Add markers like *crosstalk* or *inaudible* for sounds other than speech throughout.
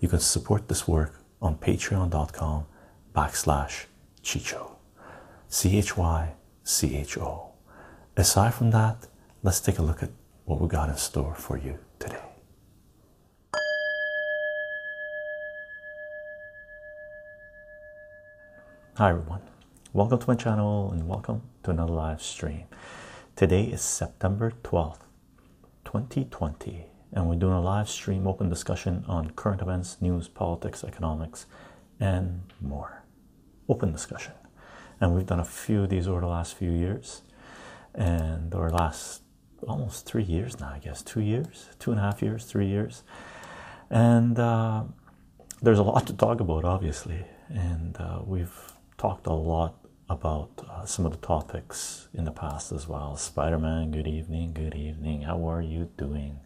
you can support this work on patreon.com backslash Chycho. C H Y C H O. Aside from that, let's take a look at what we got in store for you today. Hi everyone, welcome to my channel and welcome to another live stream. Today is September 12th, 2020, and we're doing a live stream open discussion on current events, news, politics, economics, and more. Open discussion. And we've done a few of these over the last few years, and or last almost three years now, I guess, two years, two and a half years, three years. And uh, there's a lot to talk about, obviously, and uh, we've talked a lot about uh, some of the topics in the past as well. Spider Man, good evening, good evening. How are you doing?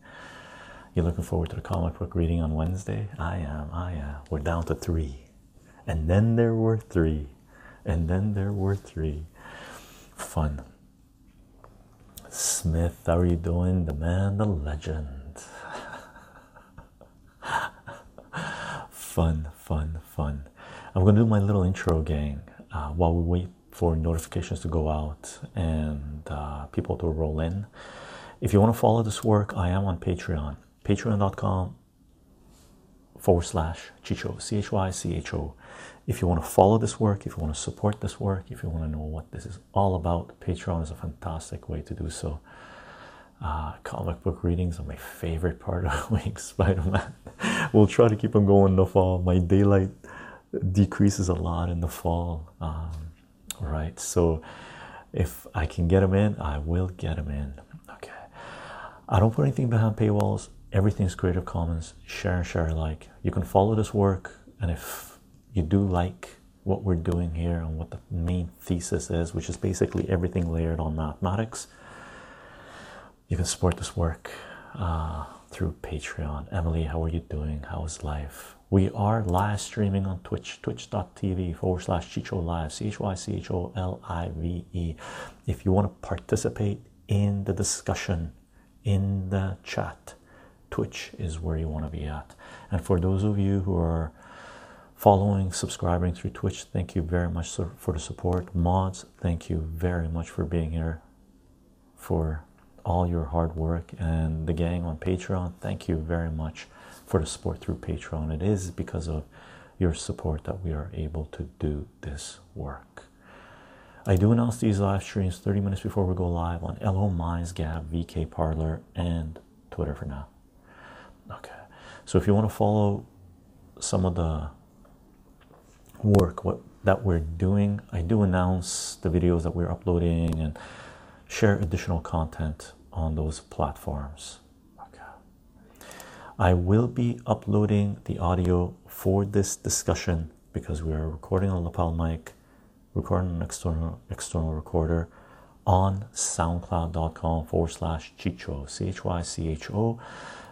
You looking forward to the comic book reading on Wednesday? I am, I am. We're down to three. And then there were three. And then there were three. Fun. Smith, how are you doing? The man, the legend. *laughs* fun, fun, fun. I'm gonna do my little intro, gang, uh, while we wait for notifications to go out and uh, people to roll in. If you want to follow this work, I am on Patreon, patreon.com forward slash Chycho, C H Y C H O. If you want to follow this work, if you want to support this work, if you want to know what this is all about, Patreon is a fantastic way to do so. Uh, comic book readings are my favorite part of *laughs* week. Spider Man. we'll try to keep them going in the fall. My daylight decreases a lot in the fall, um, right? So if I can get them in, I will get them in. Okay. I don't put anything behind paywalls. Everything's Creative Commons. Share and share alike. You can follow this work, and if you do like what we're doing here and what the main thesis is, which is basically everything layered on mathematics, you can support this work uh, through Patreon. Emily, how are you doing? How's life? We are live streaming on Twitch, twitch.tv forward slash Chycho Live, C H Y C H O L I V E. If you want to participate in the discussion in the chat, Twitch is where you want to be at. And for those of you who are following, subscribing through Twitch, thank you very much for the support. Mods, thank you very much for being here, for all your hard work. And the gang on Patreon, thank you very much for the support through Patreon. It is because of your support that we are able to do this work. I do announce these live streams 30 minutes before we go live on Ello Minds, Gab, VK Parler, and Twitter for now. Okay, so if you want to follow some of the work what that we're doing, I do announce the videos that we're uploading and share additional content on those platforms. Okay, I will be uploading the audio for this discussion because we are recording on lapel mic, recording an external external recorder on soundcloud.com forward slash chycho c h y c h o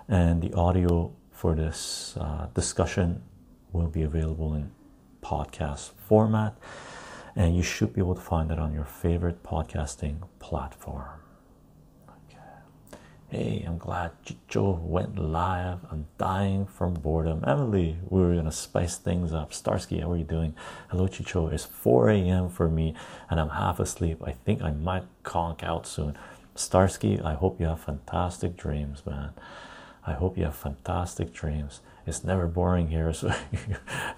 and the audio for this uh, discussion will be available in podcast format. And you should be able to find it on your favorite podcasting platform. Okay. Hey i'm glad chycho went live. I'm dying from boredom. Emily we were gonna spice things up. Starsky how are you doing? Hello chycho. It's 4 a.m for me and i'm half asleep. I think i might conk out soon. Starsky i hope you have fantastic dreams man I hope you have fantastic dreams. It's never boring here, *laughs* so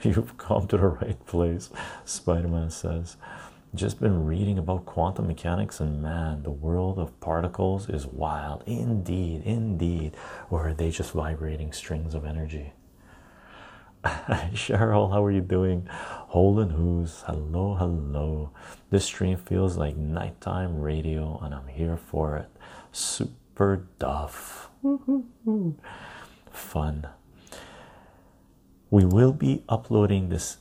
you've come to the right place. Spider Man says, Just been reading about quantum mechanics, and man, the world of particles is wild. Indeed, indeed. Or are they just vibrating strings of energy? *laughs* Cheryl, how are you doing? Holden Who's hello, hello. This stream feels like nighttime radio, and I'm here for it. Super Duff. Fun. we will be uploading this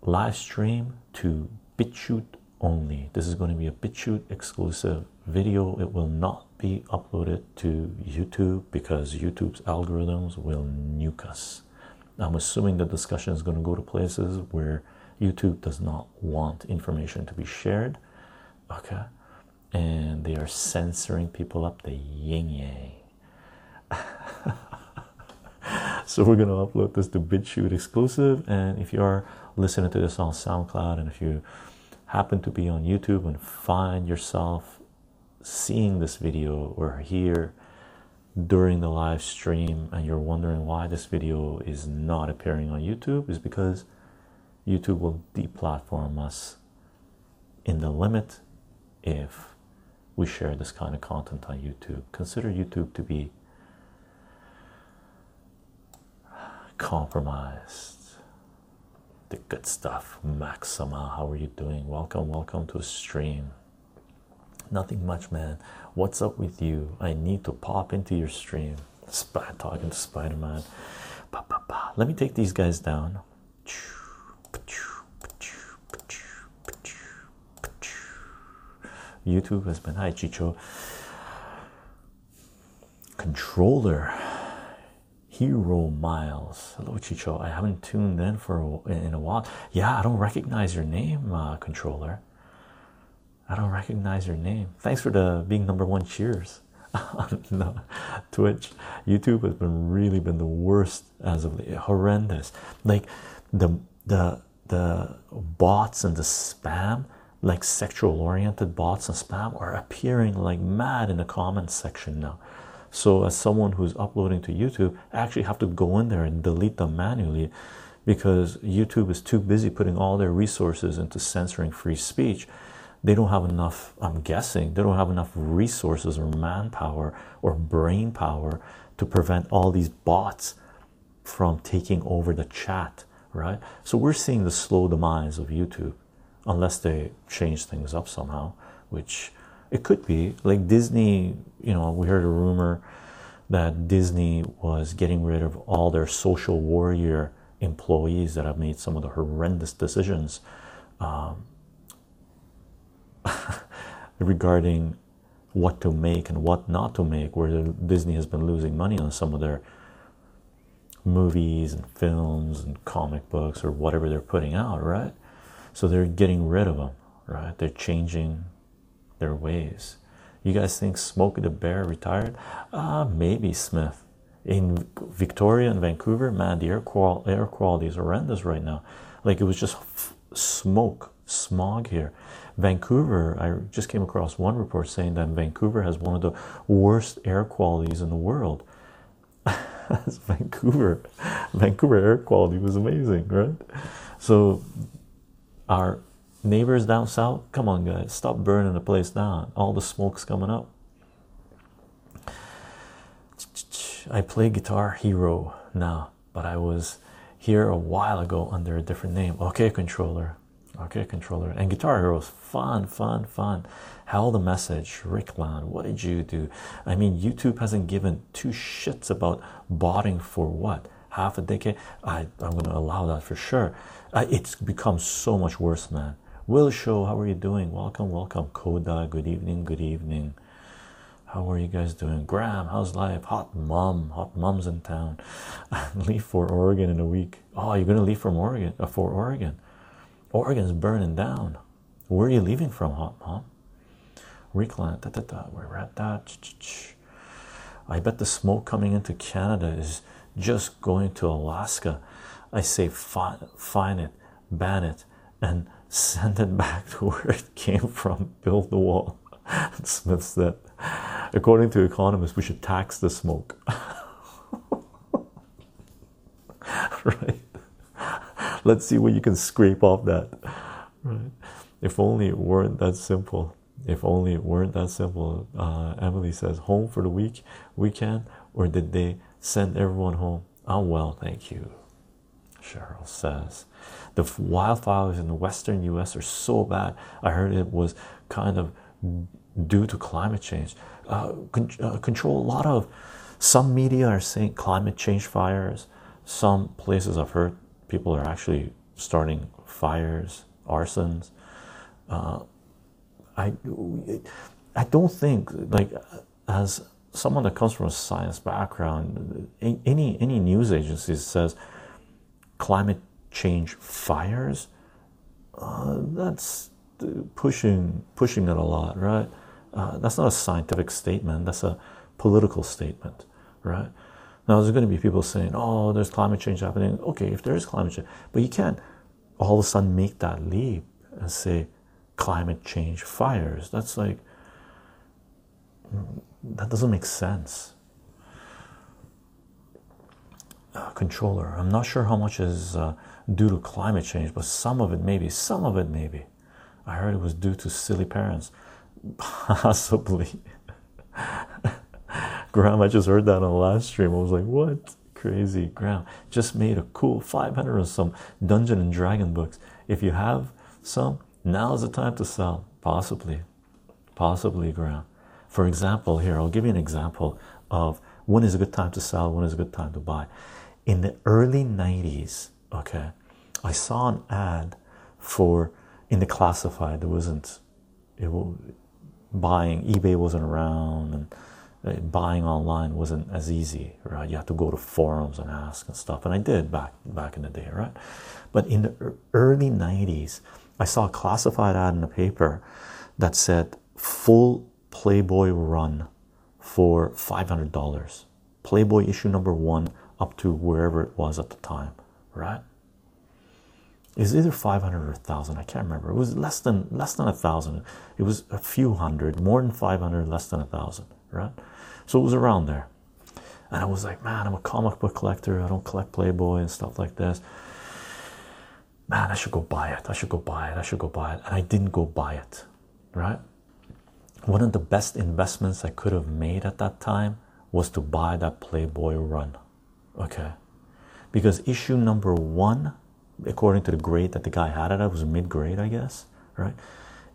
live stream to BitChute only. This is going to be a BitChute exclusive video. It will not be uploaded to YouTube because YouTube's algorithms will nuke us. I'm assuming the discussion is going to go to places where YouTube does not want information to be shared. Okay, and they are censoring people up the yin yang. *laughs* so we're going to upload this to BitChute exclusive. And if you are listening to this on SoundCloud, and if you happen to be on YouTube and find yourself seeing this video or here during the live stream, and you're wondering why this video is not appearing on YouTube, is because YouTube will deplatform us in the limit if we share this kind of content on YouTube. Consider YouTube to be compromised. The good stuff, Maxima. How are you doing? Welcome, welcome to a stream. Nothing much, man. What's up with you? I need to pop into your stream. Spy talking to Spider Man. Let me take these guys down. YouTube has been hi Chycho. Controller Hero Miles. Hello Chycho. I haven't tuned in for a, in a while. Yeah, I don't recognize your name, uh, controller. I don't recognize your name. Thanks for the being number one cheers. *laughs* no, Twitch, YouTube has been really been the worst as of late. Horrendous. Like the the the bots and the spam like sexual oriented bots and spam are appearing like mad in the comments section now so as someone who's uploading to youtube i actually have to go in there and delete them manually because youtube is too busy putting all their resources into censoring free speech. They don't have enough i'm guessing they don't have enough resources or manpower or brain power to prevent all these bots from taking over the chat right? So we're seeing the slow demise of youtube unless they change things up somehow, which it could be. Like Disney, you know, we heard a rumor that Disney was getting rid of all their social warrior employees that have made some of the horrendous decisions um, *laughs* regarding what to make and what not to make, where Disney has been losing money on some of their movies and films and comic books or whatever they're putting out, right? So they're getting rid of them, right? They're changing their ways. You guys think Smokey the Bear retired? Uh, maybe Smith. In Victoria and Vancouver, man, the air, qual air quality is horrendous right now. Like it was just smoke, smog here. Vancouver, I just came across one report saying that Vancouver has one of the worst air qualities in the world. *laughs* Vancouver, Vancouver air quality was amazing, right? So our neighbors down south come on guys. Stop burning the place down. All the smoke's coming up. I play guitar hero now but i was here a while ago under a different name. Okay controller. Okay controller. And guitar hero is fun fun fun. Hell the message rickland what did you do? I mean youtube hasn't given two shits about botting for what? Half a decade? I, i'm going to allow that for sure. Uh, it's become so much worse, man. Will Show, how are you doing? Welcome, welcome. Koda, good evening, good evening. How are you guys doing? Graham, how's life? Hot mom, hot mom's in town. *laughs* leave for Oregon in a week. Oh, you're gonna leave from Oregon uh, for Oregon. Oregon's burning down. Where are you leaving from, hot mom? Recline, da, da, da. we're at that. I bet the smoke coming into Canada is just going to Alaska I say fine, fine it, ban it, and send it back to where it came from. Build the wall. Smith said, according to economists, we should tax the smoke. *laughs* right? Let's see what you can scrape off that. Right? If only it weren't that simple. If only it weren't that simple. Uh, Emily says, home for the week, weekend, or did they send everyone home? I'm well, thank you. Cheryl says the wildfires in the western US are so bad. I heard it was kind of due to climate change. Uh, con uh, control a lot of some media are saying climate change fires, some places I've heard people are actually starting fires, arsons. Uh, I I don't think like as someone that comes from a science background, any any news agency says climate change fires. Uh, that's pushing pushing it a lot, right? Uh, that's not a scientific statement. That's a political statement, right? Now there's going to be people saying, "Oh, there's climate change happening." Okay, if there is climate change, but you can't all of a sudden make that leap and say climate change fires. That's like that doesn't make sense. Uh, controller. I'm not sure how much is uh, due to climate change, but some of it maybe. Some of it maybe. I heard it was due to silly parents. *laughs* Possibly. *laughs* Graham, I just heard that on the last stream. I was like, what? Crazy. Graham just made a cool 500 or some Dungeon and Dragon books. If you have some, now's the time to sell. Possibly. Possibly, Graham. For example, here, I'll give you an example of when is a good time to sell, when is a good time to buy. In the early 90s, okay, I saw an ad for in the classified, there wasn't it was buying eBay wasn't around and uh, buying online wasn't as easy, right? You had to go to forums and ask and stuff, and I did back back in the day, right? But in the early '90s, I saw a classified ad in the paper that said full Playboy run for five hundred dollars. Playboy issue number one up to wherever it was at the time, right? It's either 500 or 1000 i can't remember. It was less than less than a thousand. It was a few hundred more than 500 less than a thousand right? So it was around there. And i was like man i'm a comic book collector. I don't collect playboy and stuff like this. Man i should go buy it. I should go buy it. I should go buy it. And i didn't go buy it right? One of the best investments i could have made at that time was to buy that playboy run okay? Because issue number one according to the grade that the guy had it at was mid grade, I guess, right?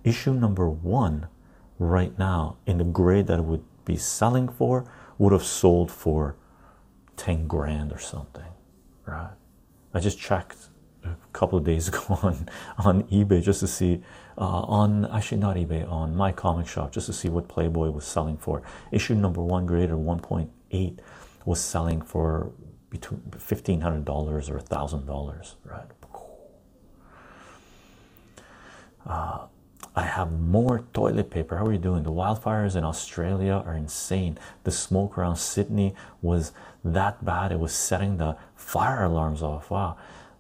Issue number one, right now, in the grade that it would be selling for, would have sold for 10 grand or something, right? I just checked a couple of days *laughs* ago on, on eBay just to see, uh, on actually not eBay, on my comic shop, just to see what Playboy was selling for. Issue number one, grade or 1.8, was selling for between fifteen hundred dollars or a thousand dollars, right? Uh, I have more toilet paper. How are you doing? The wildfires in Australia are insane. The smoke around Sydney was that bad, it was setting the fire alarms off. Wow.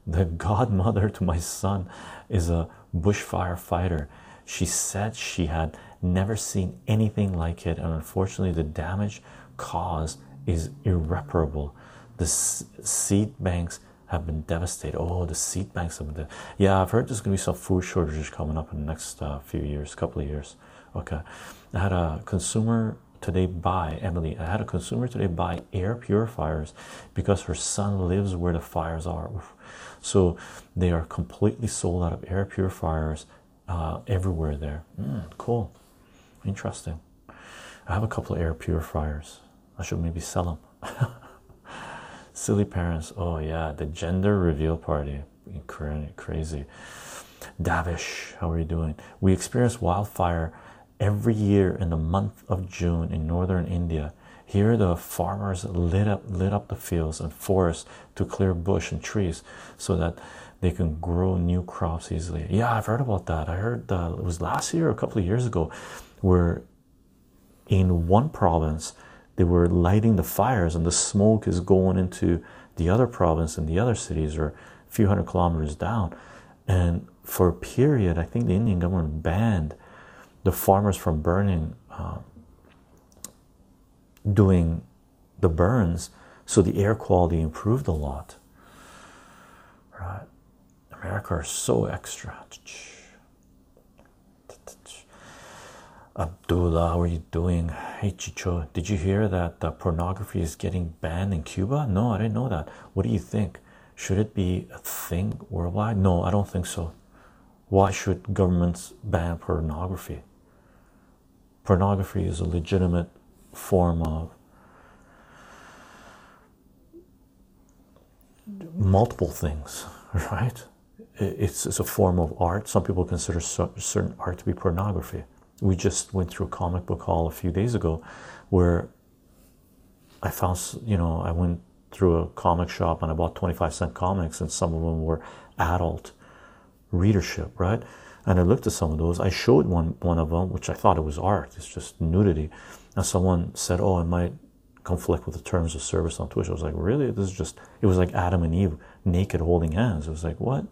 The *laughs* godmother to my son is a bushfire fighter. She said she had never seen anything like it, and unfortunately, the damage caused is irreparable. The seed banks have been devastated. Oh, the seed banks have been. yeah, I've heard there's going to be some food shortages coming up in the next uh, few years, couple of years. Okay, I had a consumer today buy Emily. I had a consumer today buy air purifiers because her son lives where the fires are. So they are completely sold out of air purifiers uh, everywhere there. Mm, cool, interesting. I have a couple of air purifiers. I should maybe sell them. *laughs* Silly parents. Oh yeah, the gender reveal party. Crazy. Davish, how are you doing? We experience wildfire every year in the month of June in northern India. Here, the farmers lit up lit up the fields and forests to clear bush and trees so that they can grow new crops easily. Yeah, I've heard about that. I heard that it was last year, or a couple of years ago, where in one province they were lighting the fires and the smoke is going into the other province and the other cities or a few hundred kilometers down. And for a period i think the indian government banned the farmers from burning uh, doing the burns so the air quality improved a lot. Right? America are so extra Abdullah, how are you doing? Hey Chycho, did you hear that uh, pornography is getting banned in Cuba? No, I didn't know that. What do you think? Should it be a thing worldwide? No, I don't think so. Why should governments ban pornography? Pornography is a legitimate form of multiple things, *laughs* right? It's, it's a form of art. Some people consider certain art to be pornography. We just went through a comic book hall a few days ago where I found, you know, I went through a comic shop and I bought 25 cent comics, and some of them were adult readership, right? And I looked at some of those. I showed one one of them, which I thought it was art. It's just nudity. And someone said, "Oh, it might conflict with the terms of service on Twitch." I was like, "Really? This is just." It was like Adam and Eve naked holding hands. It was like, "What?"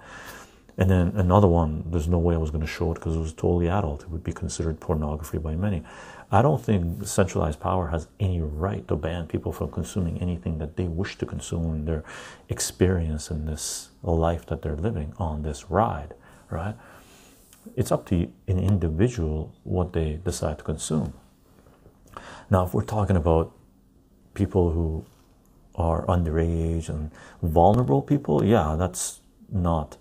And then another one. There's no way I was going to show it because it was totally adult. It would be considered pornography by many. I don't think centralized power has any right to ban people from consuming anything that they wish to consume in their experience in this life that they're living on this ride, right? It's up to an individual what they decide to consume. Now, if we're talking about people who are underage and vulnerable people, yeah, that's not.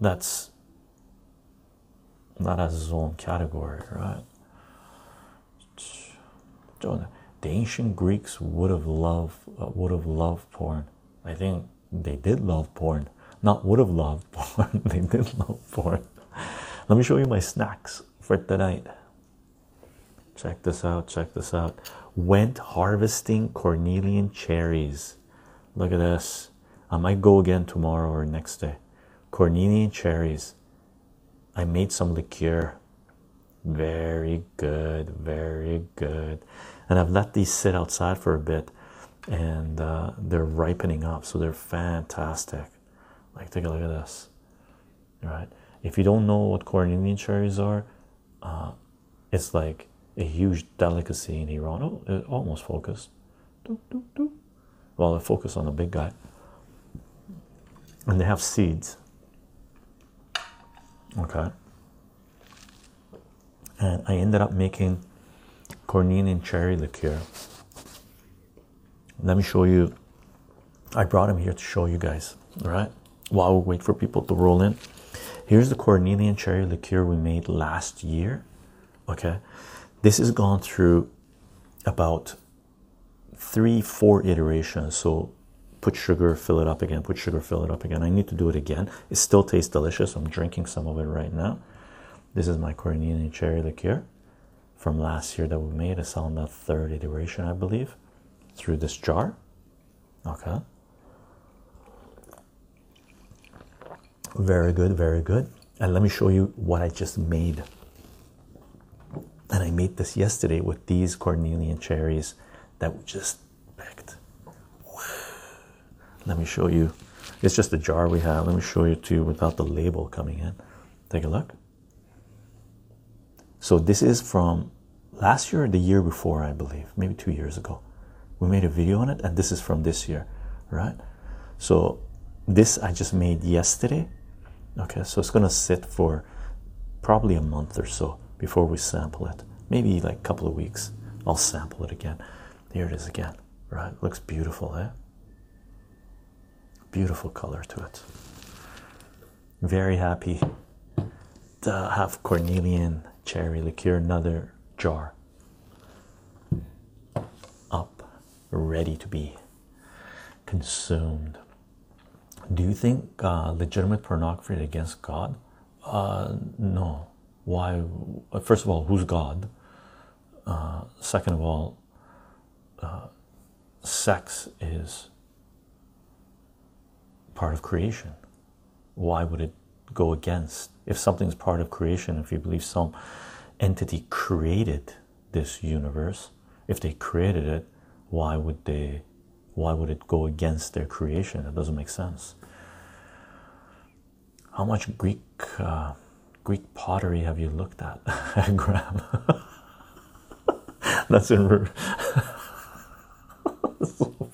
That's that has its own category, right? The ancient Greeks would have loved uh, would have loved porn. I think they did love porn. Not would have loved porn. *laughs* they did love porn. Let me show you my snacks for tonight. Check this out. Check this out. Went harvesting Cornelian cherries. Look at this. I might go again tomorrow or next day. Cornelian cherries. I made some liqueur. Very good, very good. And I've let these sit outside for a bit and uh, they're ripening up, so they're fantastic. Like, take a look at this. All right, if you don't know what Cornelian cherries are, uh, it's like a huge delicacy in Iran. Oh, it almost focused. Well, it focused on the big guy, and they have seeds okay. And I ended up making Cornelian cherry liqueur. Let me show you. I brought him here to show you guys right while we wait for people to roll in. Here's the Cornelian cherry liqueur we made last year okay? This has gone through about three four iterations so put sugar, fill it up again, put sugar, fill it up again. I need to do it again. It still tastes delicious. I'm drinking some of it right now. This is my Cornelian cherry liqueur from last year that we made. It's on the third iteration, I believe, through this jar. Okay. Very good, very good. And let me show you what I just made. And I made this yesterday with these Cornelian cherries that just let me show you. It's just a jar we have. Let me show you to you without the label coming in. Take a look. So this is from last year or the year before i believe. Maybe two years ago. We made a video on it and this is from this year right? So this i just made yesterday. Okay so it's to sit for probably a month or so before we sample it. Maybe like a couple of weeks. I'll sample it again. Here it is again right? Looks beautiful eh beautiful color to it. Very happy to have Cornelian cherry liqueur, another jar up, ready to be consumed. Do you think uh, legitimate pornography against God? Uh, no. Why? First of all, who's God? Uh, second of all, uh, sex is part of creation. Why would it go against? If something's part of creation, if you believe some entity created this universe, if they created it, why would they? Why would it go against their creation? It doesn't make sense. How much Greek uh, Greek pottery have you looked at, *laughs* Graham? *laughs* That's in *laughs*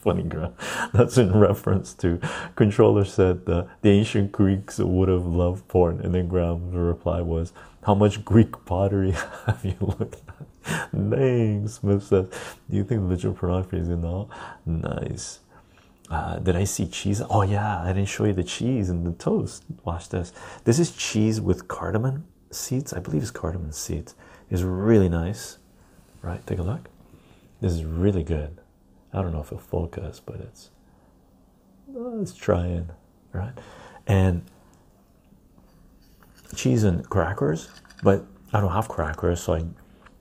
funny Graham. *laughs* That's in reference to controller said the ancient Greeks would have loved porn, and then Graham's reply was, How much Greek pottery *laughs* have you looked at? Dang, Smith says, Do you think legit pornography is in enough? Nice. Uh, did I see cheese? Oh yeah, I didn't show you the cheese and the toast. Watch this. This is cheese with cardamom seeds. I believe it's cardamom seeds. It's really nice. Right, take a look. This is really good. I don't know if it'll focus, but it's uh, let's try it, right? And cheese and crackers, but I don't have crackers, so I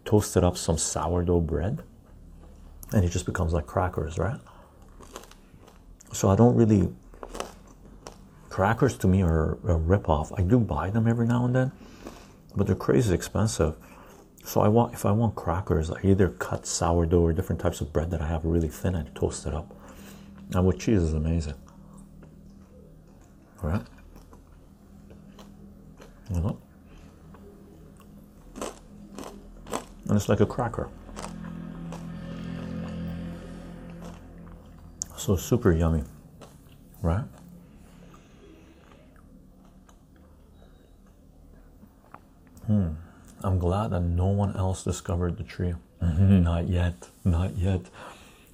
toasted up some sourdough bread and it just becomes like crackers, right? So I don't really crackers to me are a rip-off. I do buy them every now and then, but they're crazy expensive. So I want if I want crackers, I either cut sourdough or different types of bread that I have really thin and toast it up. And with cheese is amazing. All right. You know? And it's like a cracker. So super yummy, right? Hmm. I'm glad that no one else discovered the tree. Mm-hmm. not yet, not yet.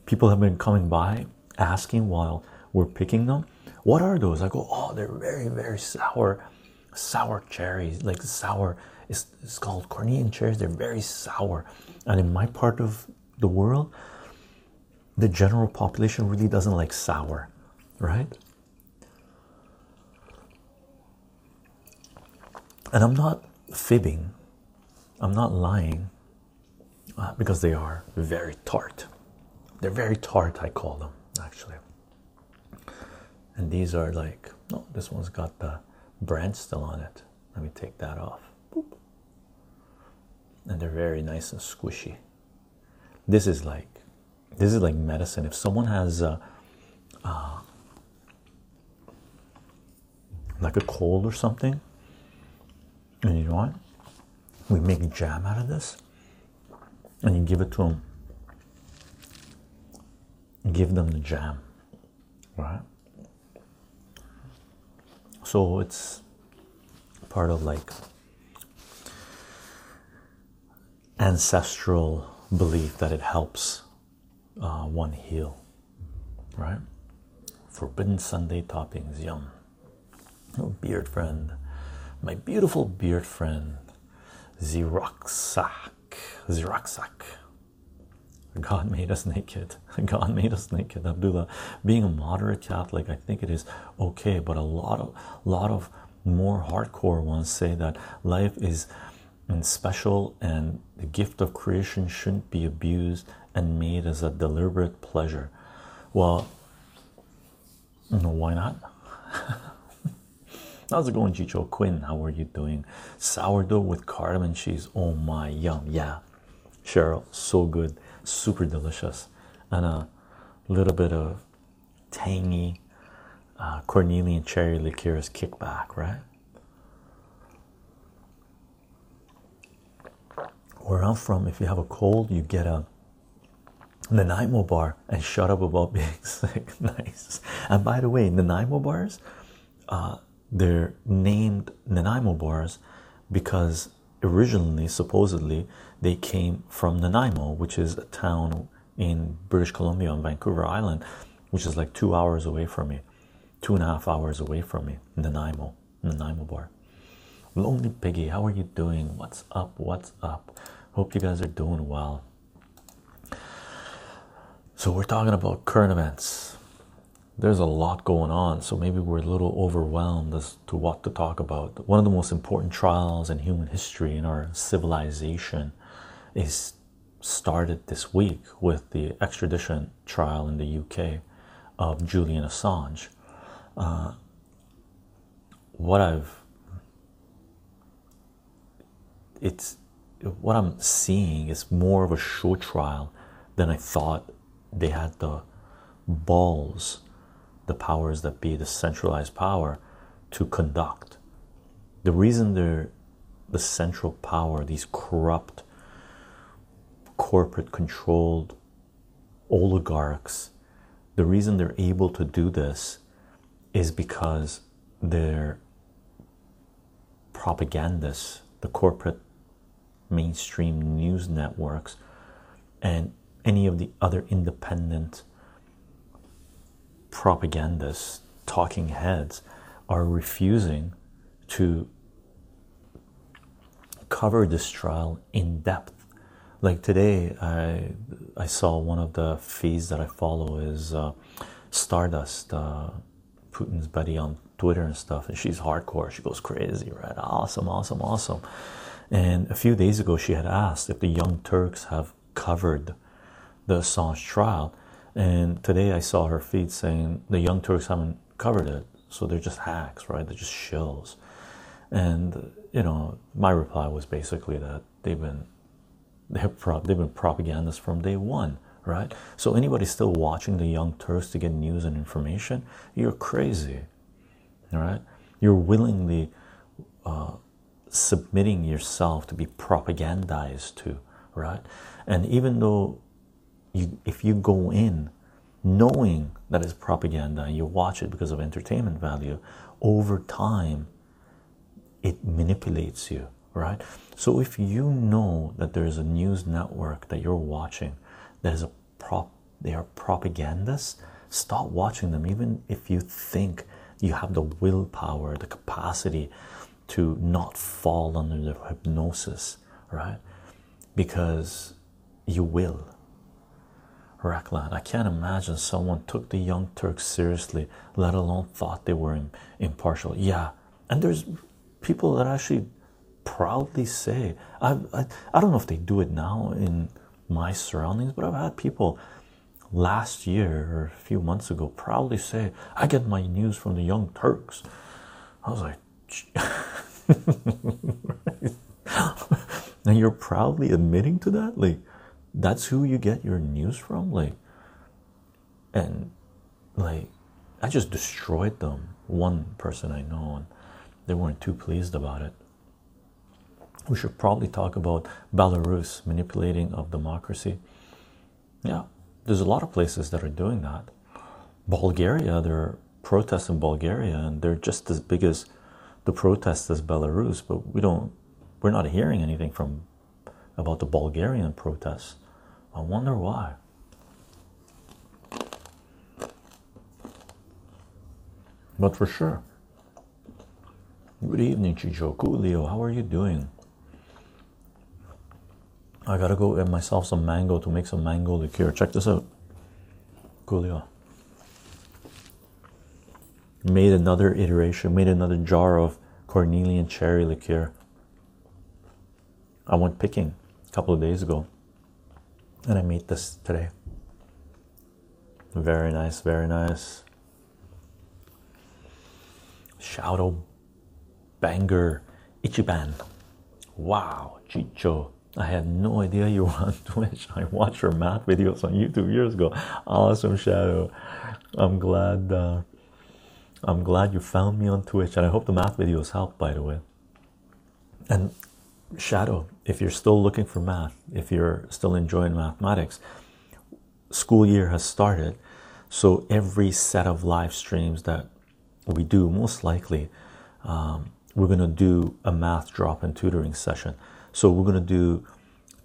People have been coming by asking while we're picking them. What are those? I go, oh, they're very, very sour, sour cherries, like sour. It's, it's called Cornelian cherries. They're very sour. And in my part of the world, the general population really doesn't like sour, right? And I'm not fibbing, I'm not lying uh, because they are very tart. They're very tart, I call them actually. And these are like, no, this one's got the brand still on it. Let me take that off. Boop. And they're very nice and squishy. This is like, this is like medicine. If someone has uh, uh, like a cold or something, and you know what? We make jam out of this, and you give it to them. Give them the jam, right? So it's part of like ancestral belief that it helps uh, one heal, right? Forbidden Sunday toppings, yum. Oh, beard friend, my beautiful beard friend, Ziroxak, Ziroxak. God made us naked. *laughs* God made us naked. Abdullah, being a moderate Catholic, I think it is okay, but a lot of, lot of more hardcore ones say that life is special and the gift of creation shouldn't be abused and made as a deliberate pleasure. Well, no, why not? *laughs* How's it going, Chycho Quinn? How are you doing? Sourdough with cardamom cheese. Oh my, yum, yeah. Cheryl, so good, super delicious, and a little bit of tangy uh, Cornelian cherry liqueurs kickback, right? Where I'm from, if you have a cold, you get a Nanaimo bar and shut up about *laughs* being sick. nice. And by the way, Nanaimo bars, uh, they're named Nanaimo bars because originally, supposedly, they came from Nanaimo, which is a town in British Columbia on Vancouver Island, which is like two hours away from me, two and a half hours away from me. Nanaimo, Nanaimo bar. Lonely Piggy, how are you doing? What's up? What's up? Hope you guys are doing well. So, we're talking about current events. There's a lot going on, so maybe we're a little overwhelmed as to what to talk about. One of the most important trials in human history in our civilization is started this week with the extradition trial in the UK of Julian Assange. Uh, what I've it's what I'm seeing is more of a show trial than I thought they had the balls, the powers that be, the centralized power to conduct. The reason they're the central power, these corrupt, corporate controlled oligarchs, the reason they're able to do this is because they're propagandists, the corporate mainstream news networks, and any of the other independent propagandists, talking heads, are refusing to cover this trial in depth. Like today, I I saw one of the feeds that I follow is uh, Stardust, uh, Putin's buddy on Twitter and stuff, and she's hardcore. She goes crazy, right? Awesome, awesome, awesome. And a few days ago, she had asked if the Young Turks have covered the Assange trial. And today I saw her feed saying the Young Turks haven't covered it, so they're just hacks, right? They're just shills. And you know, my reply was basically that they've been they've, pro- they've been propagandists from day one, right? So anybody still watching the Young Turks to get news and information, you're crazy, all right? You're willingly uh, submitting yourself to be propagandized to, right? And even though you, if you go in knowing that it's propaganda and you watch it because of entertainment value, over time it manipulates you, right? So if you know that there's a news network that you're watching that is a prop, they are propagandists, stop watching them, even if you think you have the willpower, the capacity to not fall under the hypnosis, right? Because you will. I can't imagine someone took the Young Turks seriously, let alone thought they were impartial. Yeah, and there's people that actually proudly say, I, I, I don't know if they do it now in my surroundings, but I've had people last year or a few months ago proudly say, I get my news from the Young Turks. I was like, *laughs* and you're proudly admitting to that? Like, that's who you get your news from? Like, and like, I just destroyed them. One person I know, and they weren't too pleased about it. We should probably talk about Belarus manipulating of democracy. Yeah, there's a lot of places that are doing that. Bulgaria, there are protests in Bulgaria, and they're just as big as the protests as Belarus, but we don't, we're not hearing anything from about the Bulgarian protests. I wonder why. But for sure. Good evening, Chichoku. Leo, how are you doing? I gotta go get myself some mango to make some mango liqueur. Check this out. Coolio. Made another iteration, made another jar of Cornelian cherry liqueur. I went picking a couple of days ago and I made this today. Very nice, very nice. Shadow Banger Ichiban. Wow, Chycho. I had no idea you *laughs* were on Twitch. I watched your math videos on YouTube years ago. Awesome, Shadow. I'm glad. Uh, I'm glad you found me on Twitch, and I hope the math videos helped. By the way, and Shadow, if you're still looking for math, if you're still enjoying mathematics, school year has started. So every set of live streams that we do, most likely, um, we're going to do a math drop and tutoring session. So we're going to do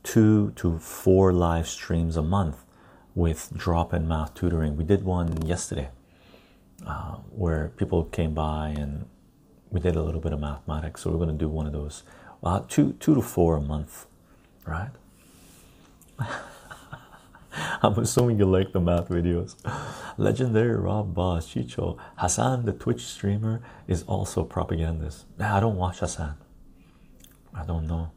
two to four live streams a month with drop and math tutoring. We did one yesterday uh, where people came by and we did a little bit of mathematics. So we're going to do one of those uh, two two to four a month, right? *laughs* I'm assuming you like the math videos. Legendary Rob Boss, Chycho, Hasan, the Twitch streamer, is also propagandist. Nah, I don't watch Hasan. I don't know.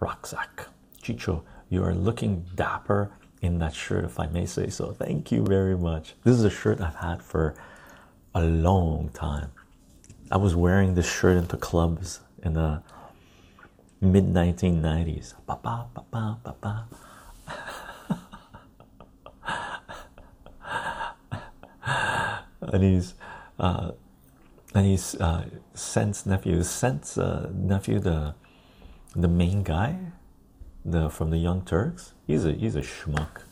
Rucksack, Chycho, you are looking dapper in that shirt, if I may say so. Thank you very much. This is a shirt I've had for a long time. I was wearing this shirt into clubs in the mid 1990s. Ba -ba, ba -ba, ba -ba. and he's uh, and he's uh, Cenk's nephew. Cenk's uh, nephew, the the main guy, the from the Young Turks. He's a he's a schmuck.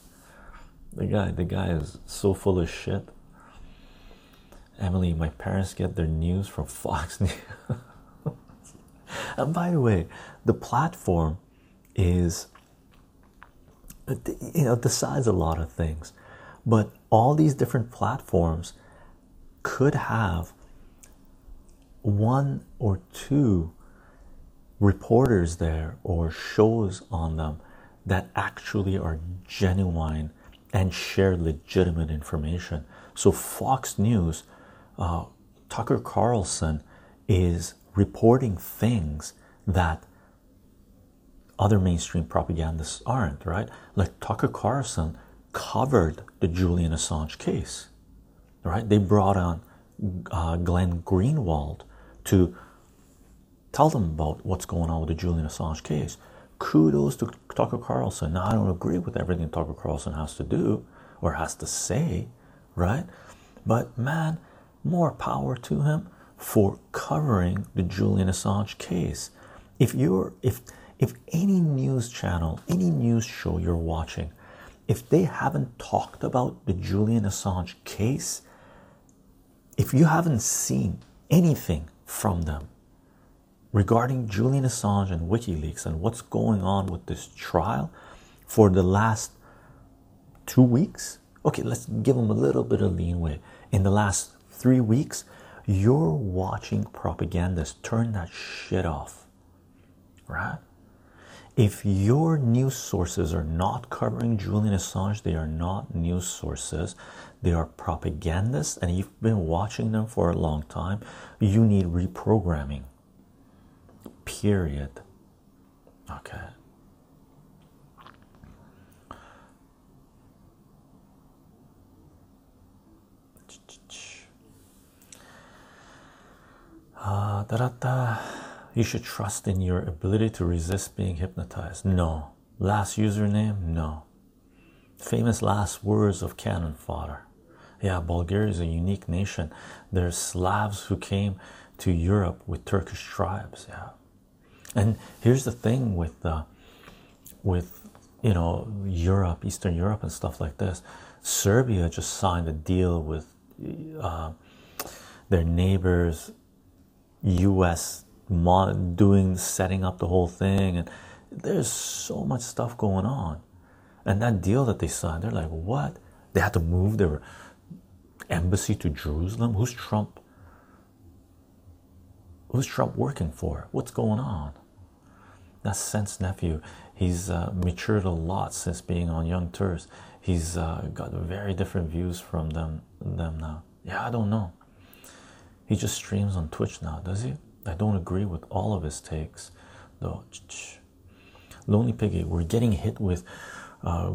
The guy, the guy is so full of shit. Emily, my parents get their news from Fox *laughs* News. And by the way, the platform is you know decides a lot of things, but all these different platforms could have one or two reporters there or shows on them that actually are genuine and share legitimate information. So Fox News, uh, Tucker Carlson is reporting things that other mainstream propagandists aren't, right? Like Tucker Carlson covered the Julian Assange case, right? They brought on uh, Glenn Greenwald to tell them about what's going on with the Julian Assange case. Kudos to Tucker Carlson. Now, I don't agree with everything Tucker Carlson has to do or has to say, right? But man, more power to him for covering the Julian Assange case. If you're if if any news channel, any news show you're watching, if they haven't talked about the Julian Assange case, if you haven't seen anything from them regarding Julian Assange and WikiLeaks and what's going on with this trial for the last two weeks, okay, let's give them a little bit of leeway. In the last three weeks, you're watching propagandists turn that shit off, right? If your news sources are not covering Julian Assange, they are not news sources, they are propagandists, and you've been watching them for a long time, you need reprogramming. Period. Okay. Da, da, da. You should trust in your ability to resist being hypnotized. No. Last username? No. Famous last words of cannon fodder. Yeah, Bulgaria is a unique nation. There's Slavs who came to Europe with Turkish tribes. Yeah. And here's the thing with uh, with you know Europe, Eastern Europe, and stuff like this. Serbia just signed a deal with uh, their neighbors US doing setting up the whole thing and there's so much stuff going on. And that deal that they signed they're like what? They had to move their embassy to Jerusalem? Who's Trump who's Trump working for? What's going on? That's Cenk's nephew he's uh, matured a lot since being on Young Turks. He's uh, got very different views from them them now. Yeah I don't know he just streams on Twitch now, does he? I don't agree with all of his takes, though. Lonely Piggy, we're getting hit with uh,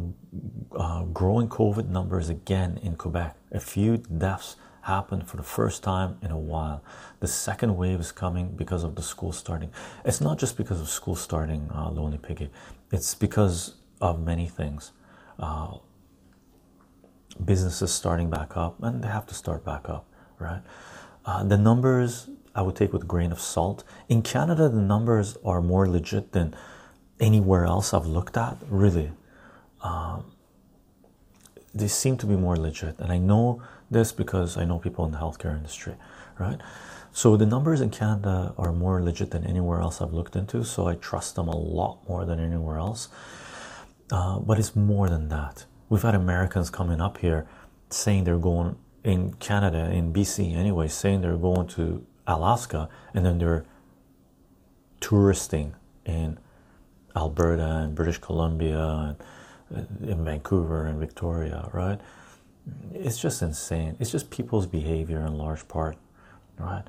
uh, growing COVID numbers again in Quebec. A few deaths happened for the first time in a while. The second wave is coming because of the school starting. It's not just because of school starting, uh, Lonely Piggy. It's because of many things. Uh, businesses starting back up, and they have to start back up, right? Uh, the numbers I would take with a grain of salt. In Canada, the numbers are more legit than anywhere else I've looked at. Really, um, they seem to be more legit, and I know this because I know people in the healthcare industry, right? So the numbers in Canada are more legit than anywhere else I've looked into. So I trust them a lot more than anywhere else. Uh, but it's more than that. We've had Americans coming up here saying they're going in Canada, in BC anyway, saying they're going to Alaska and then they're touristing in Alberta and British Columbia and uh, in Vancouver and Victoria, right? It's just insane. It's just people's behavior in large part, right?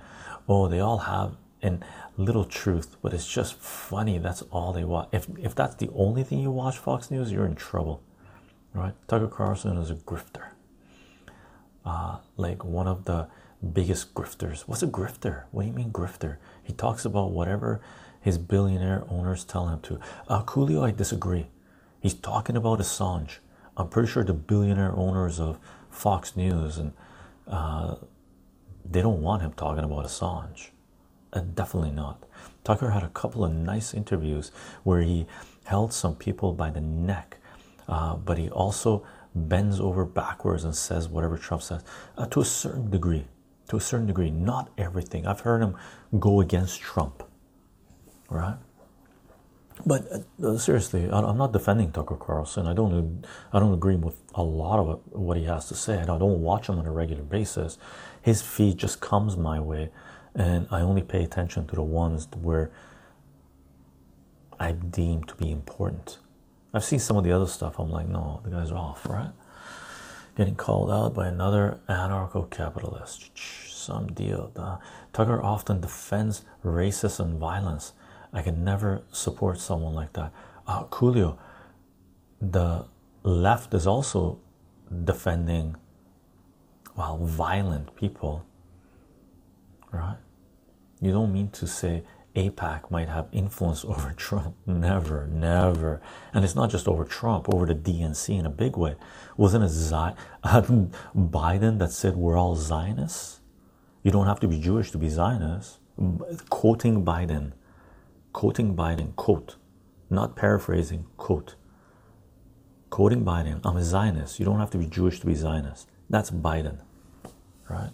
Oh, they all have a little truth, but it's just funny. That's all they watch. If if that's the only thing you watch Fox News, you're in trouble, right? Tucker Carlson is a grifter uh, like one of the biggest grifters. What's a grifter? What do you mean grifter? He talks about whatever his billionaire owners tell him to. Uh, Coolio, I disagree. He's talking about Assange. I'm pretty sure the billionaire owners of Fox News and uh, they don't want him talking about Assange. Uh, definitely not. Tucker had a couple of nice interviews where he held some people by the neck, uh, but he also bends over backwards and says whatever Trump says uh, to a certain degree. To a certain degree, not everything. I've heard him go against Trump, right? But uh, seriously, I'm not defending Tucker Carlson. I don't. I don't agree with a lot of what he has to say, I don't watch him on a regular basis. His feed just comes my way, and I only pay attention to the ones where I deem to be important. I've seen some of the other stuff. I'm like, no, the guy's are off, right? getting called out by another anarcho capitalist. Some deal. The Tucker often defends racism and violence. I can never support someone like that. Uh, Coolio, the left is also defending well violent people right you don't mean to say AIPAC might have influence *laughs* over Trump never never and it's not just over Trump over the DNC in a big way wasn't it Z- *laughs* um, Biden that said we're all Zionists you don't have to be Jewish to be Zionist quoting Biden quoting Biden quote not paraphrasing quote quoting Biden, I'm a Zionist. You don't have to be Jewish to be Zionist. That's Biden, right?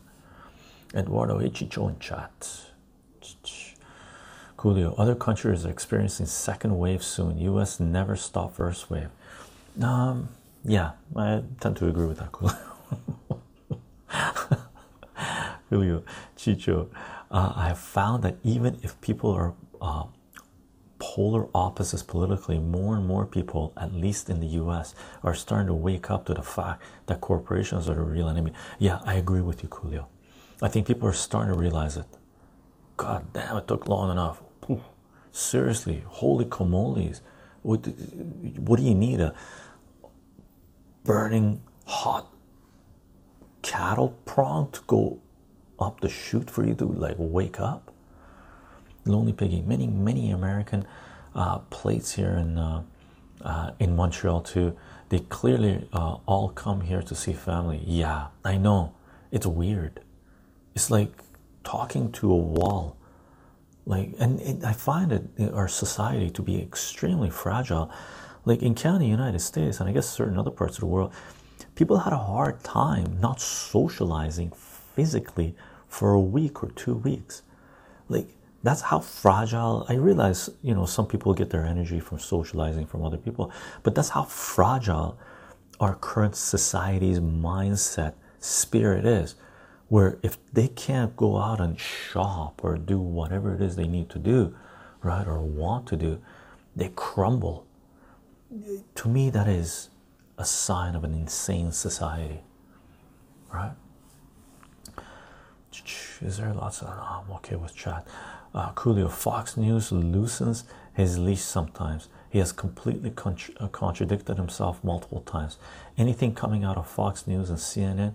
Eduardo Hichicho in chat. Coolio, other countries are experiencing second wave soon. US never stop first wave. Um, yeah, I tend to agree with that. *laughs* Julio, Coolio Chycho, uh, I have found that even if people are uh, polar opposites politically, more and more people, at least in the US, are starting to wake up to the fact that corporations are the real enemy. Yeah, I agree with you, Julio. I think people are starting to realize it. God damn, it took long enough. Seriously, holy comoles. What, what do you need? A burning hot cattle prong to go up the chute for you to like wake up? Lonely Piggy. Many, many American uh, plates here in uh, uh, in Montreal too. They clearly uh, all come here to see family. Yeah, I know. It's weird. It's like talking to a wall. Like, and it, I find it our society to be extremely fragile. Like in Canada, United States, and I guess certain other parts of the world, people had a hard time not socializing physically for a week or two weeks. Like that's how fragile i realize you know some people get their energy from socializing from other people but that's how fragile our current society's mindset spirit is where if they can't go out and shop or do whatever it is they need to do right or want to do they crumble to me that is a sign of an insane society right is there lots of oh, i'm okay with chat uh, Coolio, Fox News loosens his leash sometimes. He has completely contra uh, contradicted himself multiple times. Anything coming out of Fox News and CNN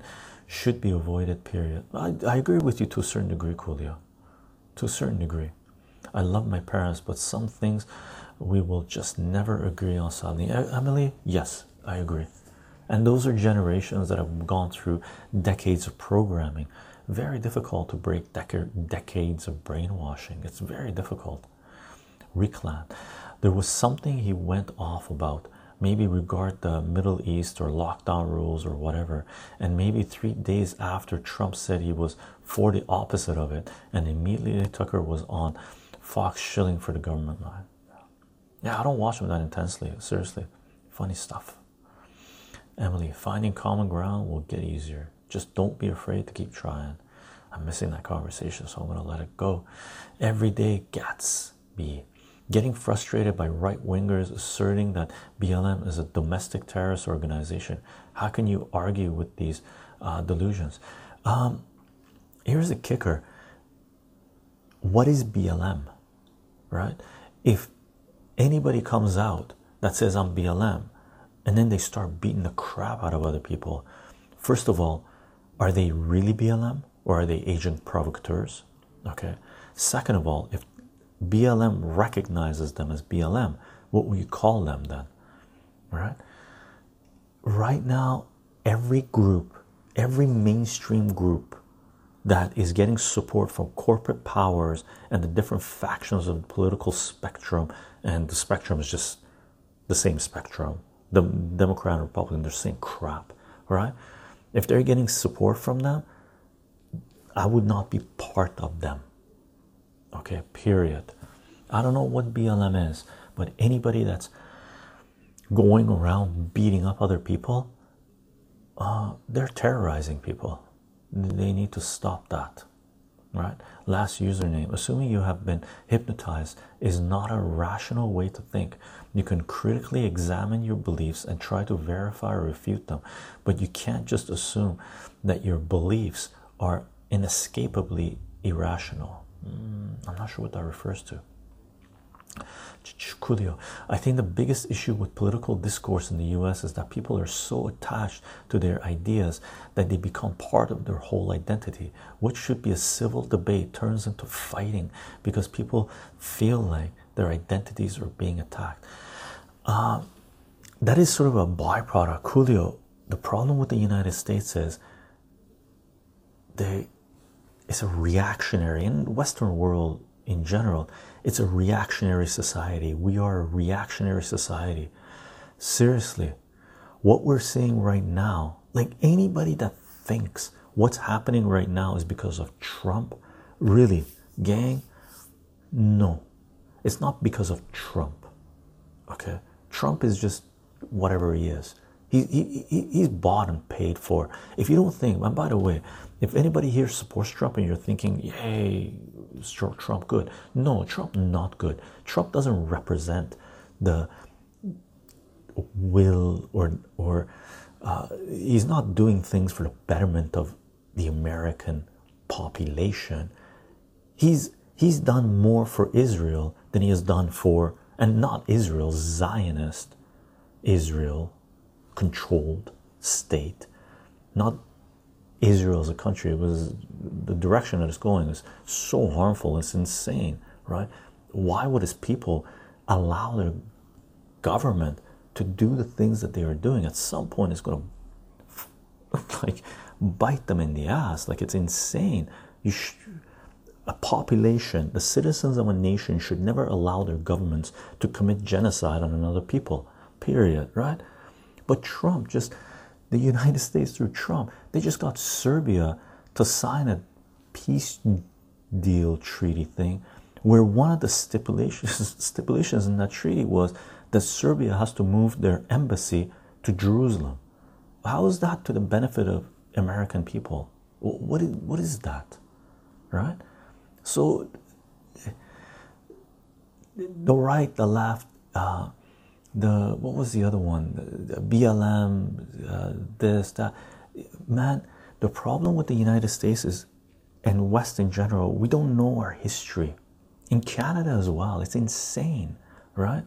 should be avoided, period. I, I agree with you to a certain degree, Coolio. To a certain degree. I love my parents, but some things we will just never agree on, sadly. Emily, yes, I agree. And those are generations that have gone through decades of programming very difficult to break dec decades of brainwashing. It's very difficult. Reclan, there was something he went off about, maybe regard the Middle East or lockdown rules or whatever, and maybe three days after Trump said he was for the opposite of it, and immediately Tucker was on Fox shilling for the government line. Yeah, I don't watch him that intensely. Seriously, funny stuff. Emily, finding common ground will get easier. Just don't be afraid to keep trying. I'm missing that conversation, so I'm to let it go. Every day, Gatsby. Getting frustrated by right wingers asserting that BLM is a domestic terrorist organization. How can you argue with these uh, delusions? Um, here's the kicker what is BLM? Right? If anybody comes out that says I'm BLM and then they start beating the crap out of other people, first of all, are they really BLM or are they agent provocateurs? Okay. Second of all, if BLM recognizes them as BLM, what will you call them then? Right? Right now, every group, every mainstream group that is getting support from corporate powers and the different factions of the political spectrum, and the spectrum is just the same spectrum. The Democrat and Republican, they're saying crap, right? if they're getting support from them i would not be part of them okay period i don't know what blm is but anybody that's going around beating up other people uh, they're terrorizing people they need to stop that right? Last username. Assuming you have been hypnotized is not a rational way to think. You can critically examine your beliefs and try to verify or refute them, but you can't just assume that your beliefs are inescapably irrational. Mm, I'm not sure what that refers to. I think the biggest issue with political discourse in the US is that people are so attached to their ideas that they become part of their whole identity. What should be a civil debate turns into fighting because people feel like their identities are being attacked. Uh, that is sort of a byproduct. Julio, the problem with the United States is they it's a reactionary in Western world in general, it's a reactionary society. We are a reactionary society. Seriously, what we're seeing right now, like anybody that thinks what's happening right now is because of Trump, really, gang, no, it's not because of Trump. Okay, Trump is just whatever he is. He, he, he, he's bought and paid for. If you don't think, and by the way, if anybody here supports Trump and you're thinking, yay, Trump good. No, Trump not good. Trump doesn't represent the will or or uh, he's not doing things for the betterment of the American population. He's he's done more for Israel than he has done for and not Israel, Zionist Israel controlled state, not Israel as a country. It was the direction that it's going is so harmful. It's insane, right? Why would his people allow their government to do the things that they are doing? At some point, it's going *laughs* to like bite them in the ass. Like it's insane. You a population, the citizens of a nation should never allow their governments to commit genocide on another people. Period. Right? But Trump just the United States through Trump, they just got Serbia to sign a peace deal treaty thing where one of the stipulations *laughs* stipulations in that treaty was that Serbia has to move their embassy to Jerusalem. How is that to the benefit of American people? What is, what is that? Right? So the right, the left, uh, the what was the other one? The, blm uh, this that. Man the problem with the united states is and west in general we don't know our history. In canada as well it's insane right?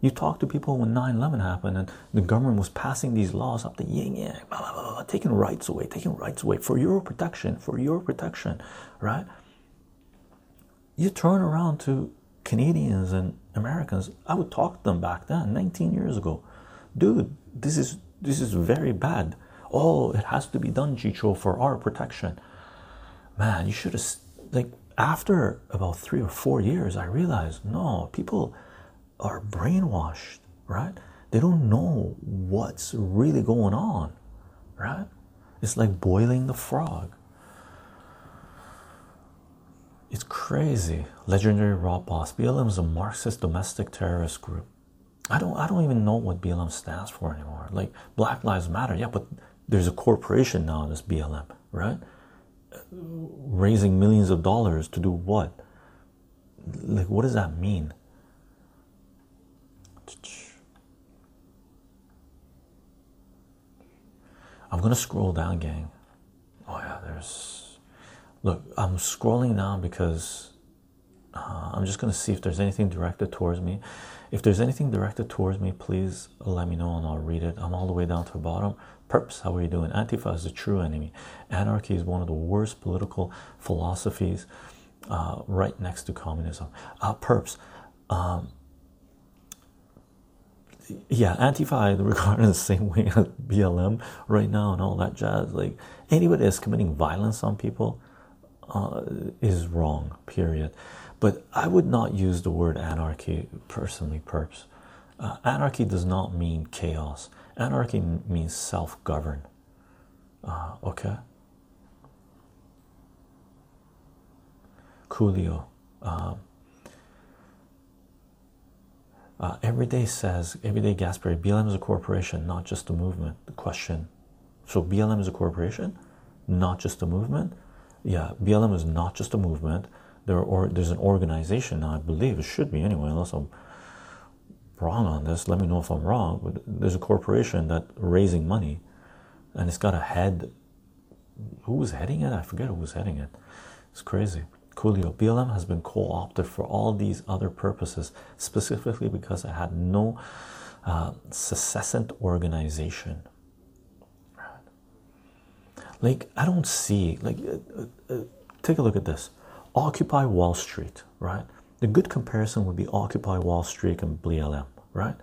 You talk to people when 9-11 happened and the government was passing these laws up the yin yang blah, blah, blah, blah, taking rights away taking rights away for your protection for your protection right? You turn around to Canadians and Americans, I would talk to them back then, 19 years ago. Dude, this is this is very bad. Oh, it has to be done, Chycho, for our protection. Man, you should have like after about three or four years, I realized no, people are brainwashed, right? They don't know what's really going on, right? It's like boiling the frog. It's crazy. Legendary raw boss. BLM is a Marxist domestic terrorist group. I don't I don't even know what BLM stands for anymore. Like Black Lives Matter, yeah, but there's a corporation now this BLM, right? Raising millions of dollars to do what? Like what does that mean? I'm gonna scroll down, gang. Oh yeah, there's Look, I'm scrolling now because uh, I'm just going to see if there's anything directed towards me. If there's anything directed towards me, please let me know and I'll read it. I'm all the way down to the bottom. Perps, how are you doing? Antifa is the true enemy. Anarchy is one of the worst political philosophies, uh, right next to communism. Uh, perps, um, yeah, Antifa I regard in the same way as BLM right now and all that jazz. Like anybody that's committing violence on people uh, is wrong, period. But I would not use the word anarchy personally, perps. Uh, anarchy does not mean chaos, anarchy means self govern. Uh, okay. Coolio. Um, uh, everyday says everyday Gasper BLM is a corporation, not just a movement. The question so BLM is a corporation, not just a movement. Yeah, BLM is not just a movement. There or there's an organization now. I believe it should be anyway, unless I'm wrong on this. Let me know if I'm wrong. But there's a corporation that raising money, and it's got a head. Who was heading it? I forget who was heading it. It's crazy. Coolio. BLM has been co-opted for all these other purposes, specifically because it had no uh, organization. Like I don't see like uh, uh, uh, take a look at this. Occupy Wall Street, right? The good comparison would be Occupy Wall Street and BLM, right?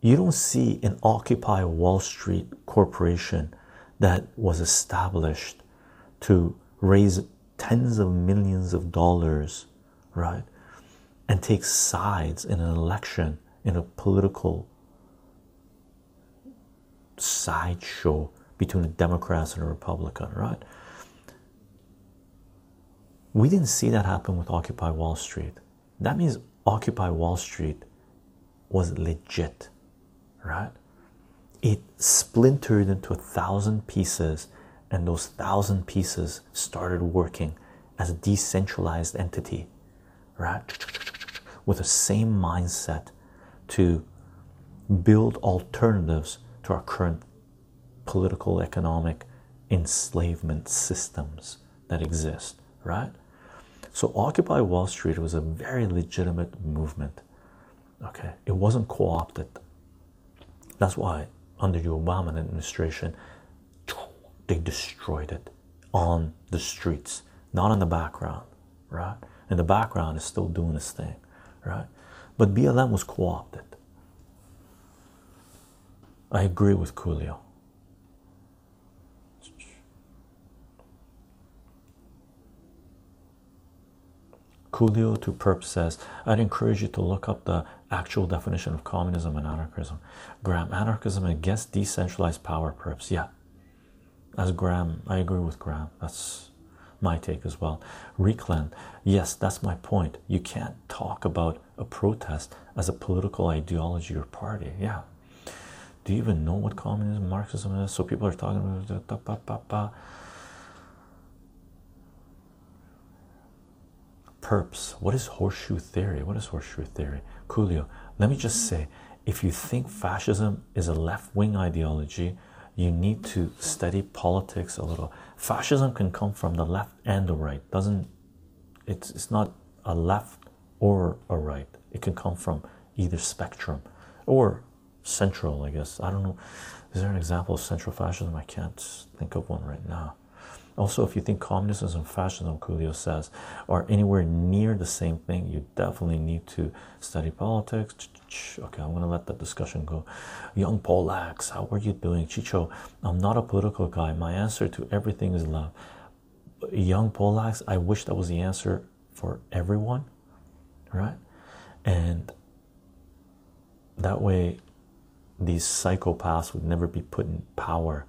You don't see an Occupy Wall Street corporation that was established to raise tens of millions of dollars, right? And take sides in an election in a political sideshow between a Democrat and a Republican, right? We didn't see that happen with Occupy Wall Street. That means Occupy Wall Street was legit, right? It splintered into a thousand pieces, and those thousand pieces started working as a decentralized entity, right? With the same mindset to build alternatives to our current political, economic enslavement systems that exist, right? So, Occupy Wall Street was a very legitimate movement. Okay, it wasn't co opted. That's why, under the Obama administration, they destroyed it on the streets, not in the background, right? In the background is still doing its thing, right? But BLM was co opted. I agree with Coolio. Coolio to Perp says, I'd encourage you to look up the actual definition of communism and anarchism. Graham, anarchism against decentralized power, perps. Yeah. As Graham, I agree with Graham. That's my take as well. Reclan, yes, that's my point. You can't talk about a protest as a political ideology or party. Yeah. Do you even know what communism, Marxism is? So people are talking about perps. What is horseshoe theory? What is horseshoe theory? Coolio let me just say if you think fascism is a left-wing ideology you need to study politics a little. Fascism can come from the left and the right. Doesn't it's it's not a left or a right. It can come from either spectrum or central i guess. I don't know. Is there an example of central fascism? I can't think of one right now also, if you think communism and fascism, Coolio says, are anywhere near the same thing, you definitely need to study politics. Okay, I'm gonna let that discussion go. Young Polax, how are you doing? Chycho, I'm not a political guy. My answer to everything is love. Young Polax, I wish that was the answer for everyone, right? And that way, these psychopaths would never be put in power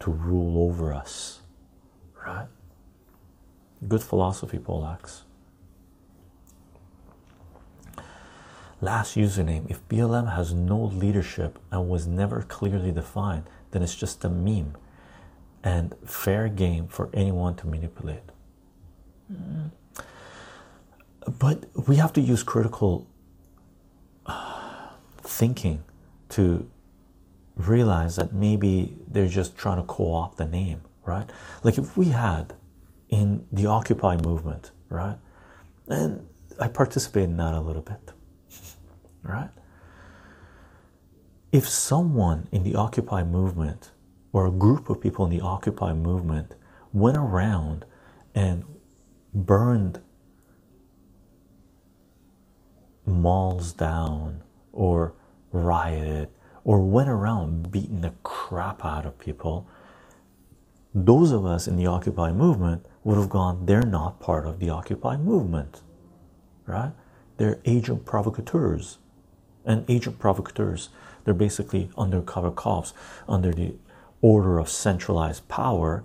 to rule over us right? Good philosophy, Polax. Last username if BLM has no leadership and was never clearly defined, then it's just a meme and fair game for anyone to manipulate. But we have to use critical uh, thinking to realize that maybe they're just trying to co opt the name right? Like if we had in the Occupy movement, right? And I participated in that a little bit, right? If someone in the Occupy movement or a group of people in the Occupy movement went around and burned malls down or rioted or went around beating the crap out of people those of us in the Occupy movement would have gone, they're not part of the Occupy movement, right? They're agent provocateurs. And agent provocateurs, they're basically undercover cops under the order of centralized power,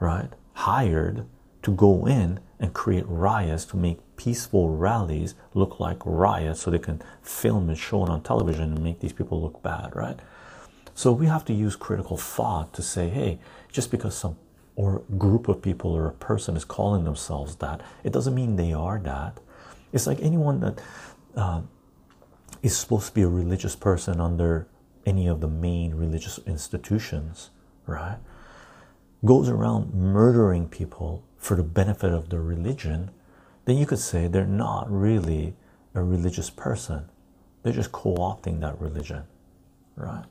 right? Hired to go in and create riots to make peaceful rallies look like riots so they can film and show it on television and make these people look bad, right? So we have to use critical thought to say, hey, just because some or group of people or a person is calling themselves that, it doesn't mean they are that. It's like anyone that uh, is supposed to be a religious person under any of the main religious institutions, right? Goes around murdering people for the benefit of the religion, then you could say they're not really a religious person. They're just co opting that religion, right?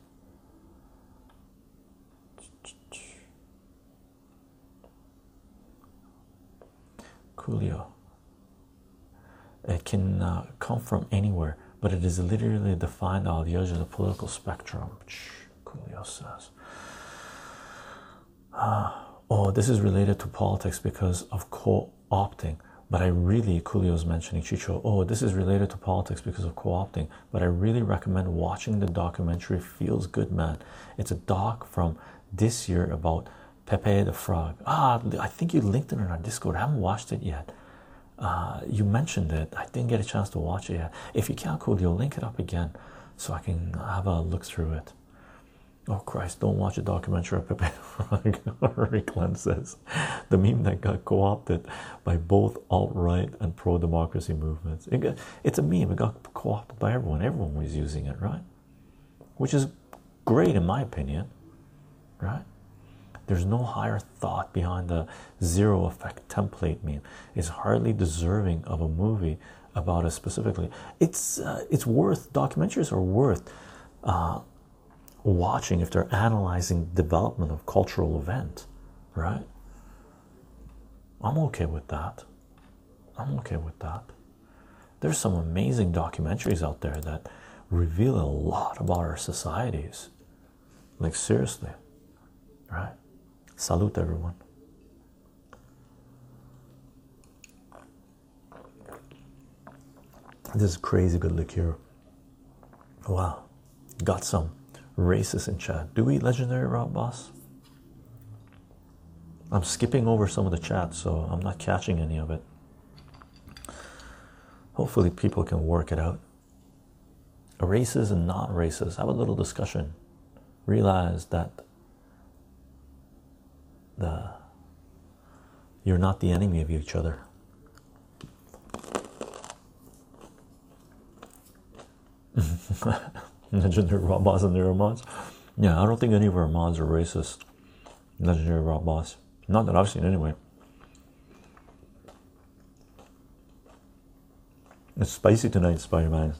Coolio. It can uh, come from anywhere, but it is literally defined edge of the political spectrum. Coolio says. Uh, oh, this is related to politics because of co opting. But I really, Coolio is mentioning Chycho. Oh, this is related to politics because of co opting. But I really recommend watching the documentary Feels Good Man. It's a doc from this year about Pepe the Frog. Ah, I think you linked it in our Discord. I haven't watched it yet. Uh, you mentioned it. I didn't get a chance to watch it yet. If you can't, Coolio, link it up again so I can have a look through it. Oh Christ, don't watch a documentary of Pepe *laughs* the Frog, Rick says. The meme that got co-opted by both alt-right and pro-democracy movements. It it's a meme, it got co-opted by everyone. Everyone was using it, right? Which is great in my opinion, right? There's no higher thought behind the zero effect template meme. It's hardly deserving of a movie about it specifically. It's uh, it's worth documentaries are worth uh, watching if they're analyzing development of cultural event, right? I'm okay with that. I'm okay with that. There's some amazing documentaries out there that reveal a lot about our societies. Like seriously, right? Salute everyone. This is crazy good liqueur. Wow, got some racist in chat. Do we legendary rob boss? I'm skipping over some of the chat, so I'm not catching any of it. Hopefully, people can work it out. Racist and not racist. Have a little discussion. Realize that the you're not the enemy of each other. *laughs* Legendary Raw Boss and their mods. Yeah, I don't think any of our mods are racist. Legendary Raw Boss. Not that I've seen anyway. It's spicy tonight, Spider Man.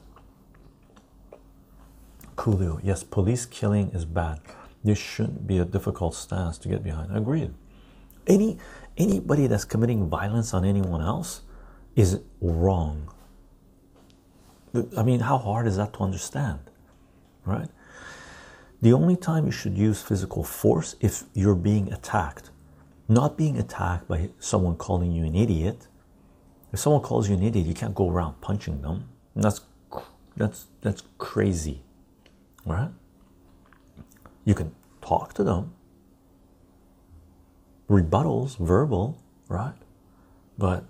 Coolio. Yes, police killing is bad. This shouldn't be a difficult stance to get behind. Agreed. Any anybody that's committing violence on anyone else is wrong. I mean, how hard is that to understand? Right? The only time you should use physical force if you're being attacked, not being attacked by someone calling you an idiot. If someone calls you an idiot, you can't go around punching them. That's that's that's crazy, right? You can talk to them, rebuttals, verbal, right? But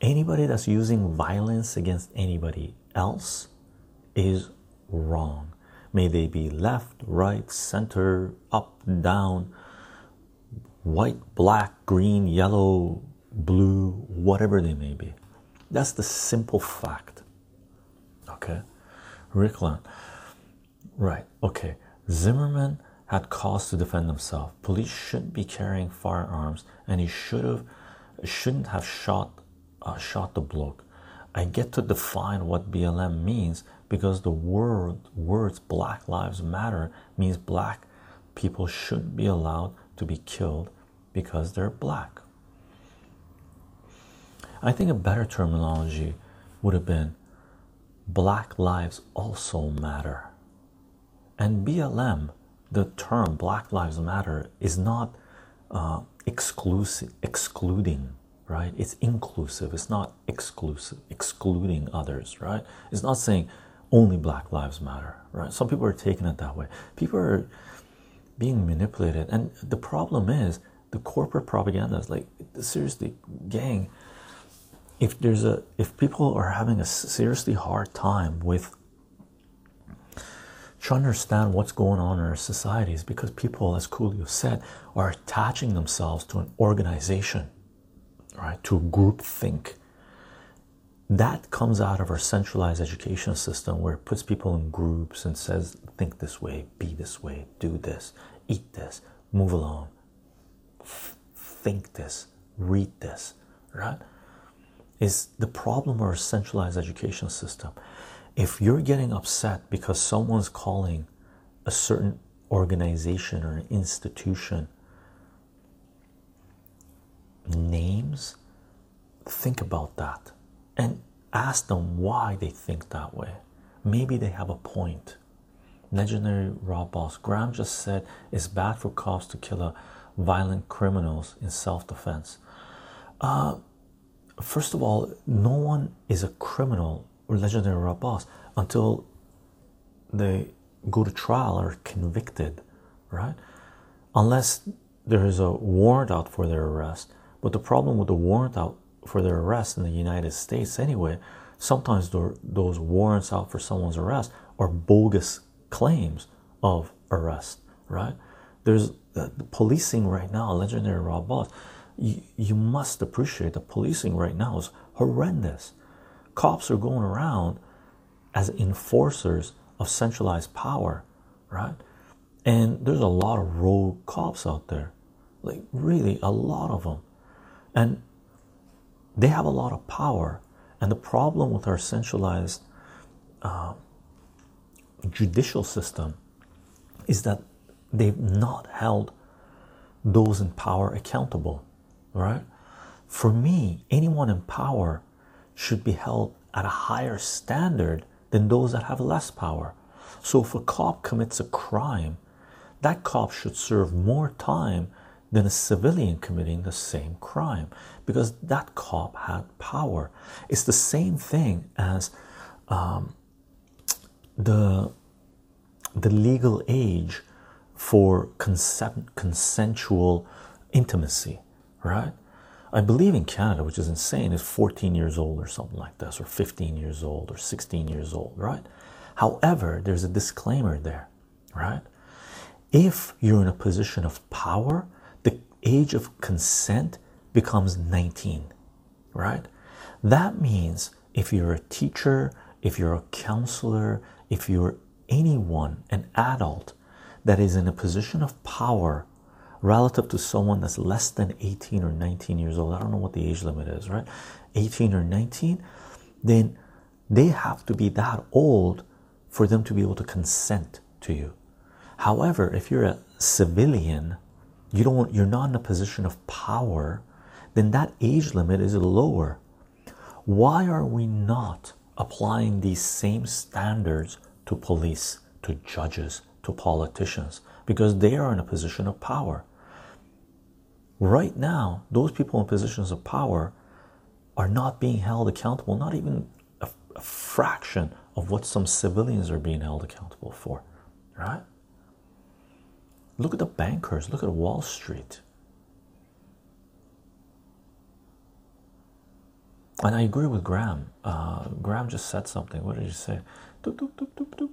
anybody that's using violence against anybody else is wrong. May they be left, right, center, up, down, white, black, green, yellow, blue, whatever they may be. That's the simple fact. Okay, Rickland. Right, okay. Zimmerman had cause to defend himself. Police shouldn't be carrying firearms, and he should have shouldn't have shot uh, shot the bloke. I get to define what BLM means because the word words Black Lives Matter means black people shouldn't be allowed to be killed because they're black. I think a better terminology would have been Black Lives Also Matter. And BLM, the term Black Lives Matter, is not uh, exclusive, excluding right? It's inclusive, it's not exclusive, excluding others, right? It's not saying only Black Lives Matter, right? Some people are taking it that way. People are being manipulated, and the problem is the corporate propaganda is like seriously, gang. If there's a if people are having a seriously hard time with to understand what's going on in our societies because people, as Coolio said, are attaching themselves to an organization, right? To a group think. That comes out of our centralized education system where it puts people in groups and says, think this way, be this way, do this, eat this, move along, think this, read this, right? Is the problem of our centralized education system. If you're getting upset because someone's calling a certain organization or an institution names, think about that and ask them why they think that way. Maybe they have a point. Legendary Rob Boss Graham just said it's bad for cops to kill a violent criminals in self-defense. Uh, first of all, no one is a criminal legendary Rob Boss until they go to trial or convicted, right? Unless there is a warrant out for their arrest. But the problem with the warrant out for their arrest in the United States, anyway, sometimes those warrants out for someone's arrest are bogus claims of arrest, right? There's uh, the policing right now, legendary Rob Boss. You, you must appreciate the policing right now is horrendous. Cops are going around as enforcers of centralized power, right? And there's a lot of rogue cops out there, like really a lot of them, and they have a lot of power. And the problem with our centralized uh, judicial system is that they've not held those in power accountable, right? For me, anyone in power should be held at a higher standard than those that have less power. So if a cop commits a crime, that cop should serve more time than a civilian committing the same crime because that cop had power. It's the same thing as um, the the legal age for consent, consensual intimacy, right? I believe in Canada, which is insane, is 14 years old or something like this, or 15 years old, or 16 years old, right? However, there's a disclaimer there, right? If you're in a position of power, the age of consent becomes 19, right? That means if you're a teacher, if you're a counselor, if you're anyone, an adult that is in a position of power relative to someone that's less than 18 or 19 years old, I don't know what the age limit is, right? 18 or 19, then they have to be that old for them to be able to consent to you. However, if you're a civilian, you don't you're not in a position of power, then that age limit is lower. Why are we not applying these same standards to police, to judges, to politicians? Because they are in a position of power. Right now, those people in positions of power are not being held accountable, not even a, a fraction of what some civilians are being held accountable for, right? Look at the bankers, look at Wall Street. And I agree with Graham. Uh, Graham just said something. What did he say? Doop, doop, doop,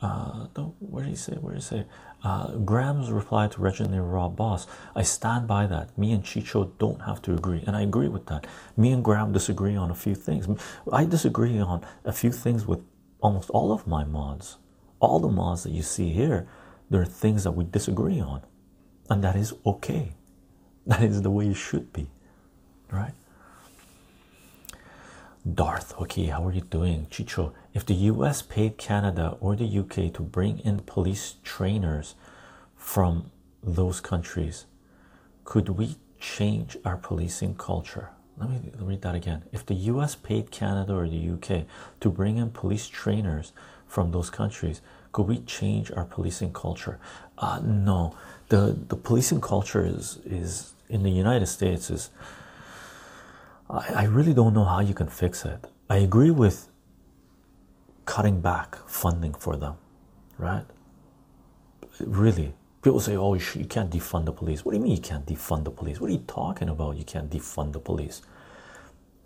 uh, what did he say? What did he say? Uh, Graham's reply to Reginald Rob Boss. I stand by that. Me and Chycho don't have to agree, and I agree with that. Me and Graham disagree on a few things. I disagree on a few things with almost all of my mods. All the mods that you see here, there are things that we disagree on, and that is okay. That is the way it should be, right? Darth, okay, how are you doing? Chycho, if the US paid Canada or the UK to bring in police trainers from those countries, could we change our policing culture? Let me read that again. If the US paid Canada or the UK to bring in police trainers from those countries, could we change our policing culture? Uh, no, the the policing culture is is in the United States is I, I really don't know how you can fix it. I agree with cutting back funding for them, right? Really, people say, "Oh, you, can't defund the police." What do you mean you can't defund the police? What are you talking about? You can't defund the police.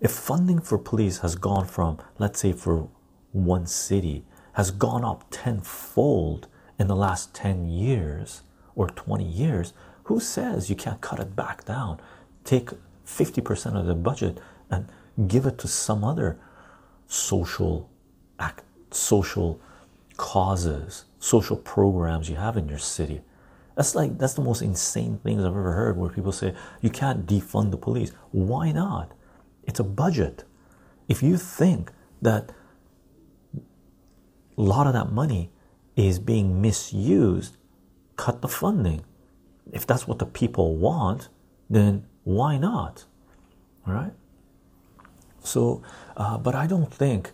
If funding for police has gone from, let's say, for one city has gone up tenfold in the last 10 years or 20 years, who says you can't cut it back down? Take 50% of the budget and give it to some other social act, social causes, social programs you have in your city. That's like that's the most insane things I've ever heard where people say you can't defund the police. Why not? It's a budget. If you think that a lot of that money is being misused, cut the funding. If that's what the people want, then why not? Right. So, uh, but I don't think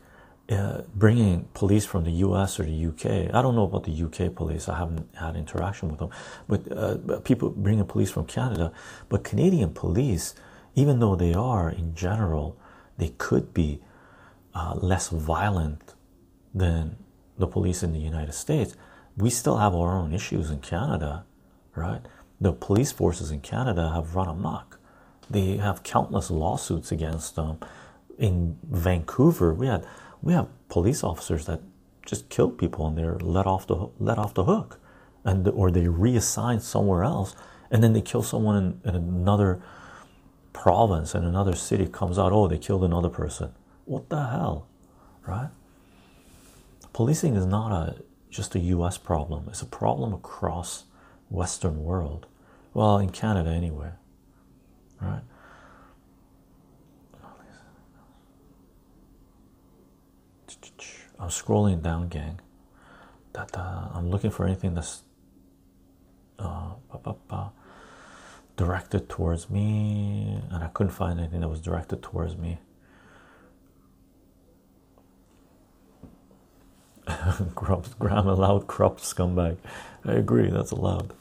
uh, bringing police from the US or the UK, I don't know about the UK police, I haven't had interaction with them, but, uh, people bringing police from Canada, but Canadian police, even though they are in general, they could be uh, less violent than the police in the United States. We still have our own issues in Canada, right? The police forces in Canada have run amok. They have countless lawsuits against them. In Vancouver, we had we have police officers that just kill people and they're let off the let off the hook, and or they reassign somewhere else, and then they kill someone in, in another province and another city comes out. Oh, they killed another person. What the hell, right? Policing is not a just a U.S. problem. It's a problem across Western world. Well, in Canada anyway, right? I'm scrolling down, gang. Uh, I'm looking for anything that's uh, directed towards me, and I couldn't find anything that was directed towards me. *laughs* Crops. Graham allowed crop scumbag. I agree, that's allowed.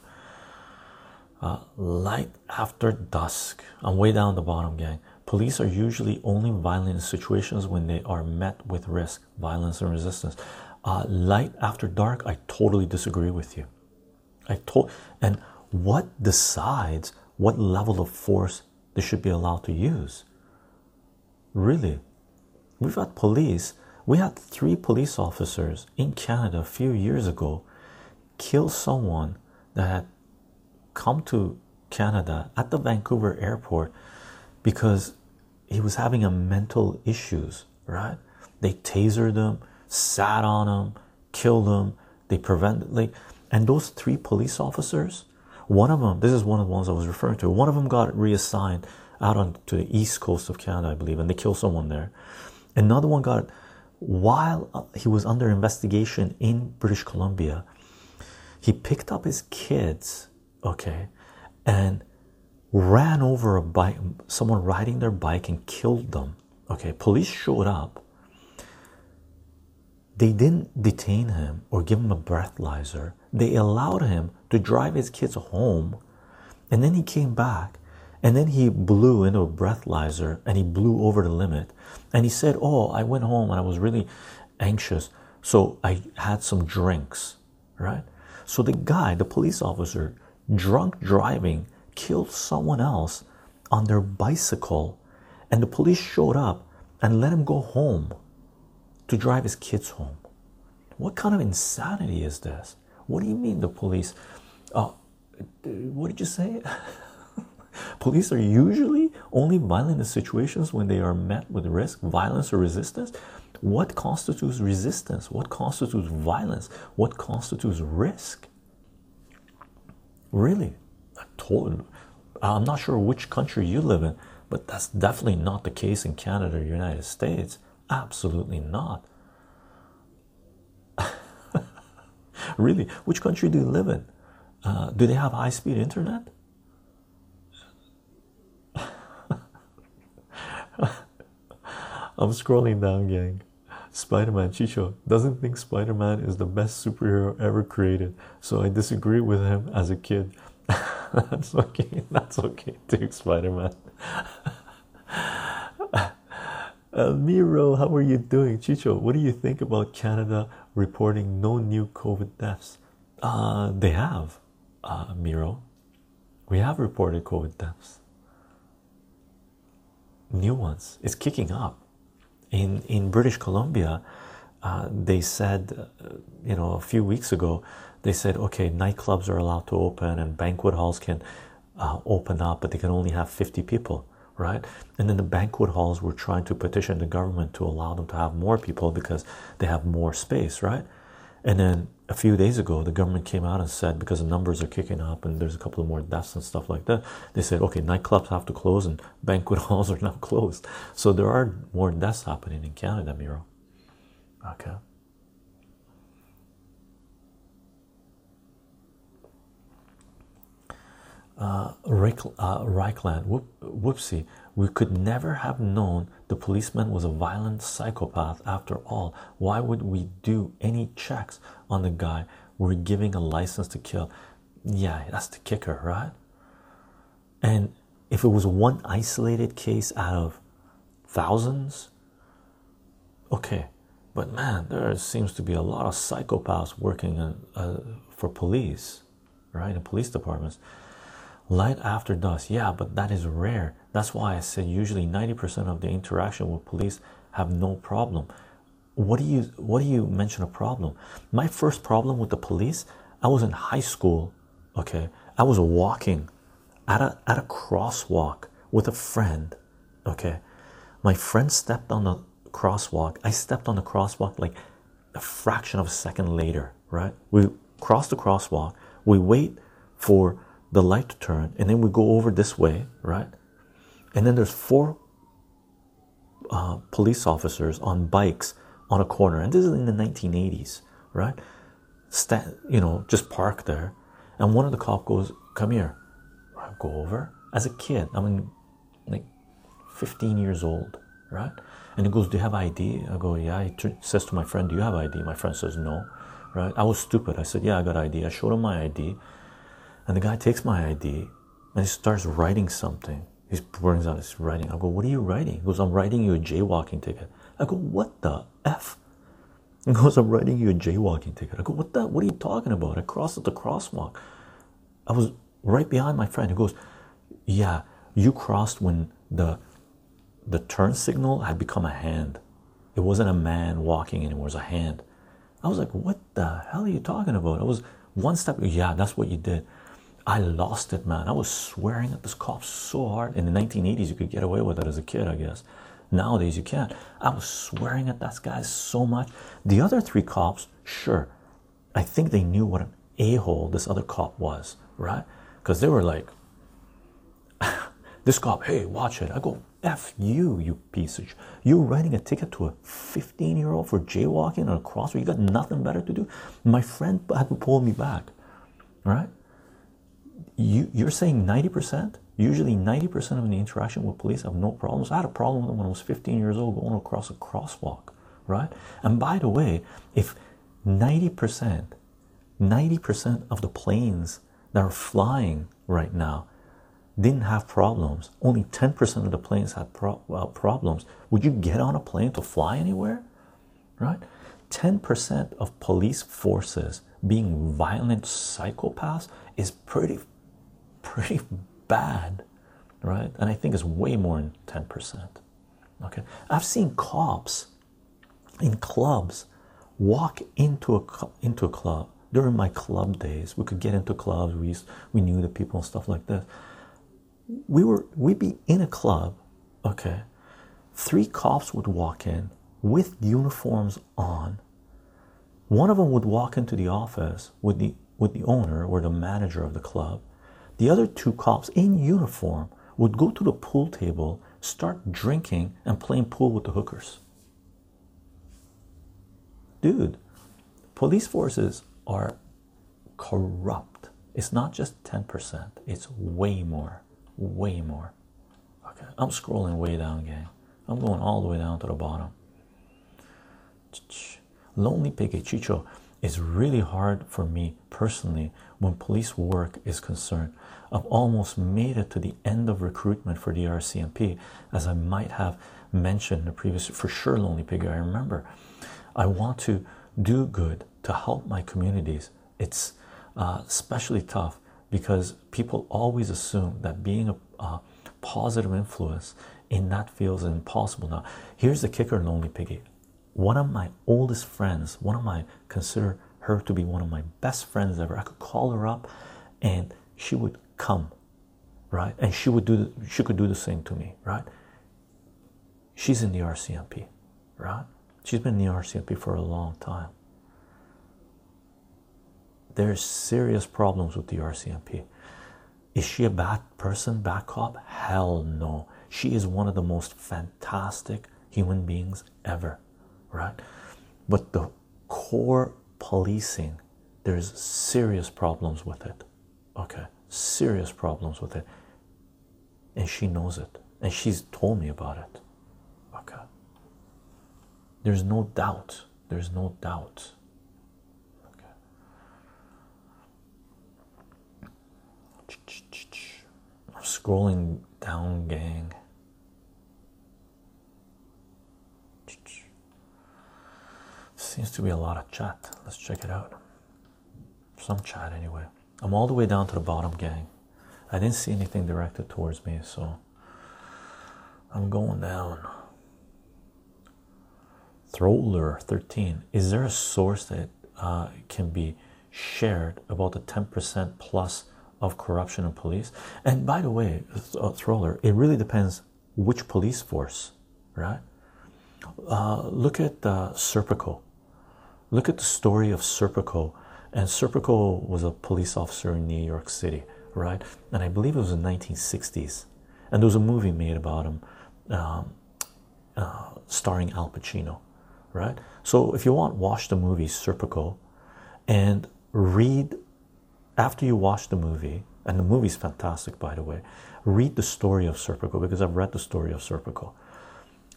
Uh, light after dusk. I'm way down the bottom, gang. Police are usually only violent in situations when they are met with risk, violence, and resistance. Uh, light after dark, I totally disagree with you. I told, and what decides what level of force they should be allowed to use? Really, we've had police. We had three police officers in Canada a few years ago kill someone that had come to Canada at the Vancouver airport because he was having a mental issues, right? They tasered him, sat on him, killed him. They prevented like, and those three police officers, one of them, this is one of the ones I was referring to. One of them got reassigned out on to the east coast of Canada, I believe, and they killed someone there. Another one got while uh, he was under investigation in British Columbia, he picked up his kids, okay, and ran over a bike, someone riding their bike and killed them. Okay, police showed up. They didn't detain him or give him a breathalyzer. They allowed him to drive his kids home, and then he came back, and then he blew into a breathalyzer and he blew over the limit. And he said, "Oh, I went home and I was really anxious, so I had some drinks." Right? So the guy, the police officer, drunk driving, killed someone else on their bicycle, and the police showed up and let him go home to drive his kids home. What kind of insanity is this? What do you mean the police? Uh, what did you say? *laughs* police are usually only violent in situations when they are met with risk, violence, or resistance. What constitutes resistance? What constitutes violence? What constitutes risk? Really? Told, I'm not sure which country you live in, but that's definitely not the case in Canada or United States. Absolutely not. *laughs* really, which country do you live in? Uh, do they have high speed internet? *laughs* I'm scrolling down, gang. Spider Man Chycho doesn't think Spider Man is the best superhero ever created, so I disagree with him as a kid. *laughs* that's okay, that's okay, too, Spider Man. *laughs* uh, Miro, how are you doing? Chycho, what do you think about Canada reporting no new COVID deaths? Uh, they have, uh, Miro. We have reported COVID deaths. New ones. It's kicking up in in British Columbia, uh, they said, uh, you know, a few weeks ago, they said, okay, nightclubs are allowed to open and banquet halls can uh, open up, but they can only have 50 people, right? And then the banquet halls were trying to petition the government to allow them to have more people because they have more space, right? And then a few days ago, the government came out and said because the numbers are kicking up and there's a couple of more deaths and stuff like that, they said, okay, nightclubs have to close and *laughs* banquet halls are now closed. So there are more deaths happening in Canada, Miro. Okay. Uh, uh, Reichland, whoop, whoopsie, we could never have known the policeman was a violent psychopath after all. Why would we do any checks on the guy we're giving a license to kill? Yeah, that's the kicker, right? And if it was one isolated case out of thousands, okay, but man, there seems to be a lot of psychopaths working uh, for police, right? In police departments. Light after dusk, yeah, but that is rare. That's why I said usually 90% of the interaction with police have no problem. What do you what do you mention a problem? My first problem with the police, I was in high school, okay. I was walking at a at a crosswalk with a friend, okay. My friend stepped on the crosswalk. I stepped on the crosswalk like a fraction of a second later, right? We cross the crosswalk, we wait for the light to turn, and then we go over this way, right? And then there's four uh, police officers on bikes on a corner, and this is in the 1980s, right? Stand, you know, just park there, and one of the cop goes, "Come here." I go over as a kid. I mean, like 15 years old, right? And he goes, Do you have ID? I go, Yeah. He says to my friend, Do you have ID? My friend says, No, right? I was stupid. I said, Yeah, I got ID. I showed him my ID. And the guy takes my ID and he starts writing something. He brings out his writing. I go, What are you writing? He goes, I'm writing you a jaywalking ticket. I go, What the F? He goes, I'm writing you a jaywalking ticket. I go, What the? What are you talking about? I crossed at the crosswalk. I was right behind my friend. He goes, Yeah, you crossed when the the turn signal had become a hand. It wasn't a man walking anymore, it was a hand. I was like, what the hell are you talking about? I was one step, yeah, that's what you did. I lost it, man. I was swearing at this cop so hard. In the 1980s, you could get away with it as a kid, I guess. Nowadays, you can't. I was swearing at that guy so much. The other three cops, sure, I think they knew what an a hole this other cop was, right? Because they were like, *laughs* this cop, hey, watch it. I go, F you, you piece of You're writing a ticket to a 15 year old for jaywalking on a crosswalk. You got nothing better to do. My friend had to pull me back, right? You, you're saying 90%? Usually 90% of the interaction with police have no problems. I had a problem with them when I was 15 years old going across a crosswalk, right? And by the way, if 90%, 90% of the planes that are flying right now didn't have problems, only 10% of the planes had pro uh, problems, would you get on a plane to fly anywhere? Right? 10% of police forces being violent psychopaths is pretty, pretty bad, right? And I think it's way more than 10%. Okay, I've seen cops in clubs walk into a into a club during my club days. We could get into clubs. We used, we knew the people and stuff like this we were we'd be in a club okay three cops would walk in with uniforms on one of them would walk into the office with the with the owner or the manager of the club the other two cops in uniform would go to the pool table start drinking and playing pool with the hookers dude police forces are corrupt it's not just 10% it's way more way more. Okay, I'm scrolling way down, gang. I'm going all the way down to the bottom. Lonely Piggy Chycho is really hard for me personally when police work is concerned. I've almost made it to the end of recruitment for the RCMP, as I might have mentioned in the previous. For sure, Lonely Piggy, I remember. I want to do good to help my communities. It's uh, especially tough because people always assume that being a, a positive influence in that field is impossible. Now, here's the kicker, Lonely Piggy. one of my oldest friends, one of my consider her to be one of my best friends ever. I could call her up and she would come, right? And she would do she could do the same to me, right? She's in the RCMP, right? She's been in the RCMP for a long time. There's serious problems with the RCMP. Is she a bad person, bad cop? Hell no. She is one of the most fantastic human beings ever, right? But the core policing, there's serious problems with it. Okay, serious problems with it. And she knows it. And she's told me about it. Okay. There's no doubt. There's no doubt. Okay. I'm scrolling down, gang. Seems to be a lot of chat. Let's check it out. Some chat, anyway. I'm all the way down to the bottom, gang. I didn't see anything directed towards me, so I'm going down. Throller 13. Is there a source that uh, can be shared about the 10% plus of corruption in police? And by the way, uh, Throller, it really depends which police force, right? Uh, look at uh, Serpico. Look at the story of Serpico. And Serpico was a police officer in New York City, right? And I believe it was in the 1960s. And there was a movie made about him, um, uh, starring Al Pacino, right? So if you want, watch the movie Serpico and read after you watch the movie. And the movie's fantastic, by the way. Read the story of Serpico because I've read the story of Serpico.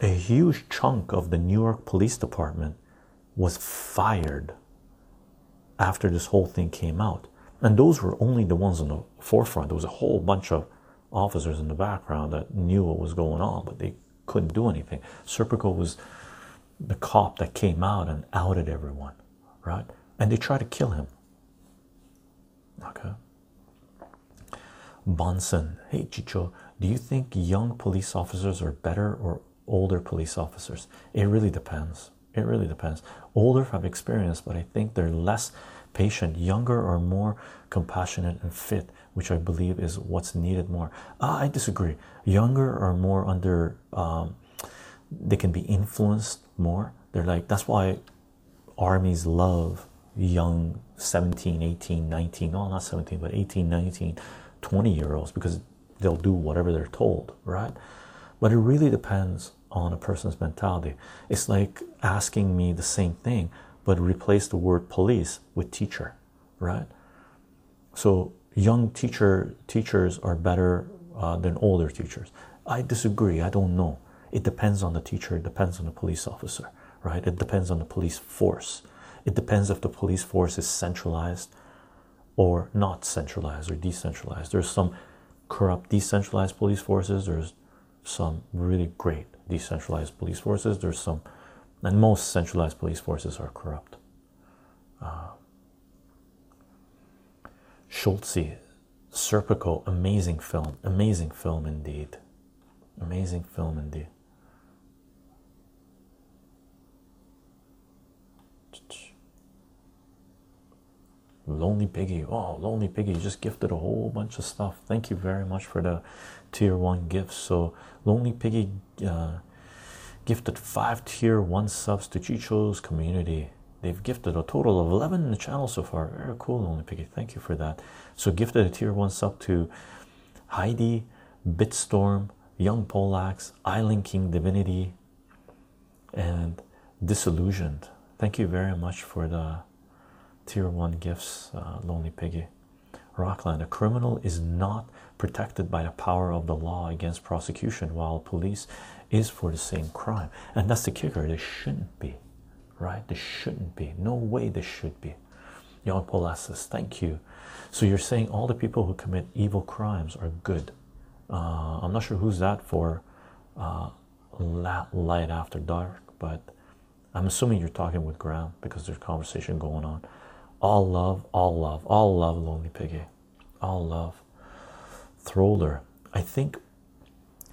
A huge chunk of the New York Police Department was fired after this whole thing came out. And those were only the ones in the forefront. There was a whole bunch of officers in the background that knew what was going on, but they couldn't do anything. Serpico was the cop that came out and outed everyone, right? And they tried to kill him. Okay. Bonson, hey Chycho, do you think young police officers are better or older police officers? It really depends. It really depends. Older have experience, but I think they're less patient. Younger or more compassionate and fit, which I believe is what's needed more. Uh, I disagree. Younger or more under, um, they can be influenced more. They're like, that's why armies love young 17, 18, 19, no, not 17, but 18, 19, 20 year olds because they'll do whatever they're told, right? But it really depends on a person's mentality. It's like asking me the same thing, but replace the word police with teacher, right? So young teacher teachers are better uh, than older teachers. I disagree. I don't know. It depends on the teacher. It depends on the police officer, right? It depends on the police force. It depends if the police force is centralized or not centralized or decentralized. There's some corrupt decentralized police forces. There's some really great decentralized police forces. There's some, and most centralized police forces are corrupt. Uh, Schultze, Serpico, amazing film, amazing film indeed, amazing film indeed. Lonely Piggy. Oh, Lonely Piggy you just gifted a whole bunch of stuff. Thank you very much for the tier one gifts. So, Lonely Piggy uh, gifted five tier one subs to Chycho's community. They've gifted a total of 11 in the channel so far. Very cool, Lonely Piggy. Thank you for that. So, gifted a tier one sub to Heidi, Bitstorm, Young Polax, Island King Divinity, and Disillusioned. Thank you very much for the tier one gifts, uh, Lonely Piggy. Rockland, a criminal is not protected by the power of the law against prosecution, while police is for the same crime. And that's the kicker, they shouldn't be, right? They shouldn't be. No way they should be. Jan Paul Thank you. So you're saying all the people who commit evil crimes are good. Uh, I'm not sure who's that for uh, light after dark, but I'm assuming you're talking with Graham because there's conversation going on. All love, all love, all love, Lonely Piggy. All love. Throller. I think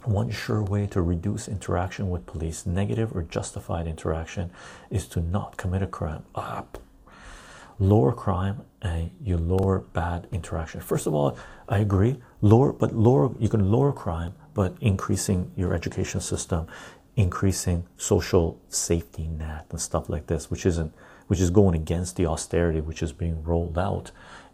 one sure way to reduce interaction with police, negative or justified interaction, is to not commit a crime. Ah, lower crime and you lower bad interaction. First of all, I agree. Lower, but lower you can lower crime, but increasing your education system, increasing social safety net and stuff like this, which isn't which is going against the austerity which is being rolled out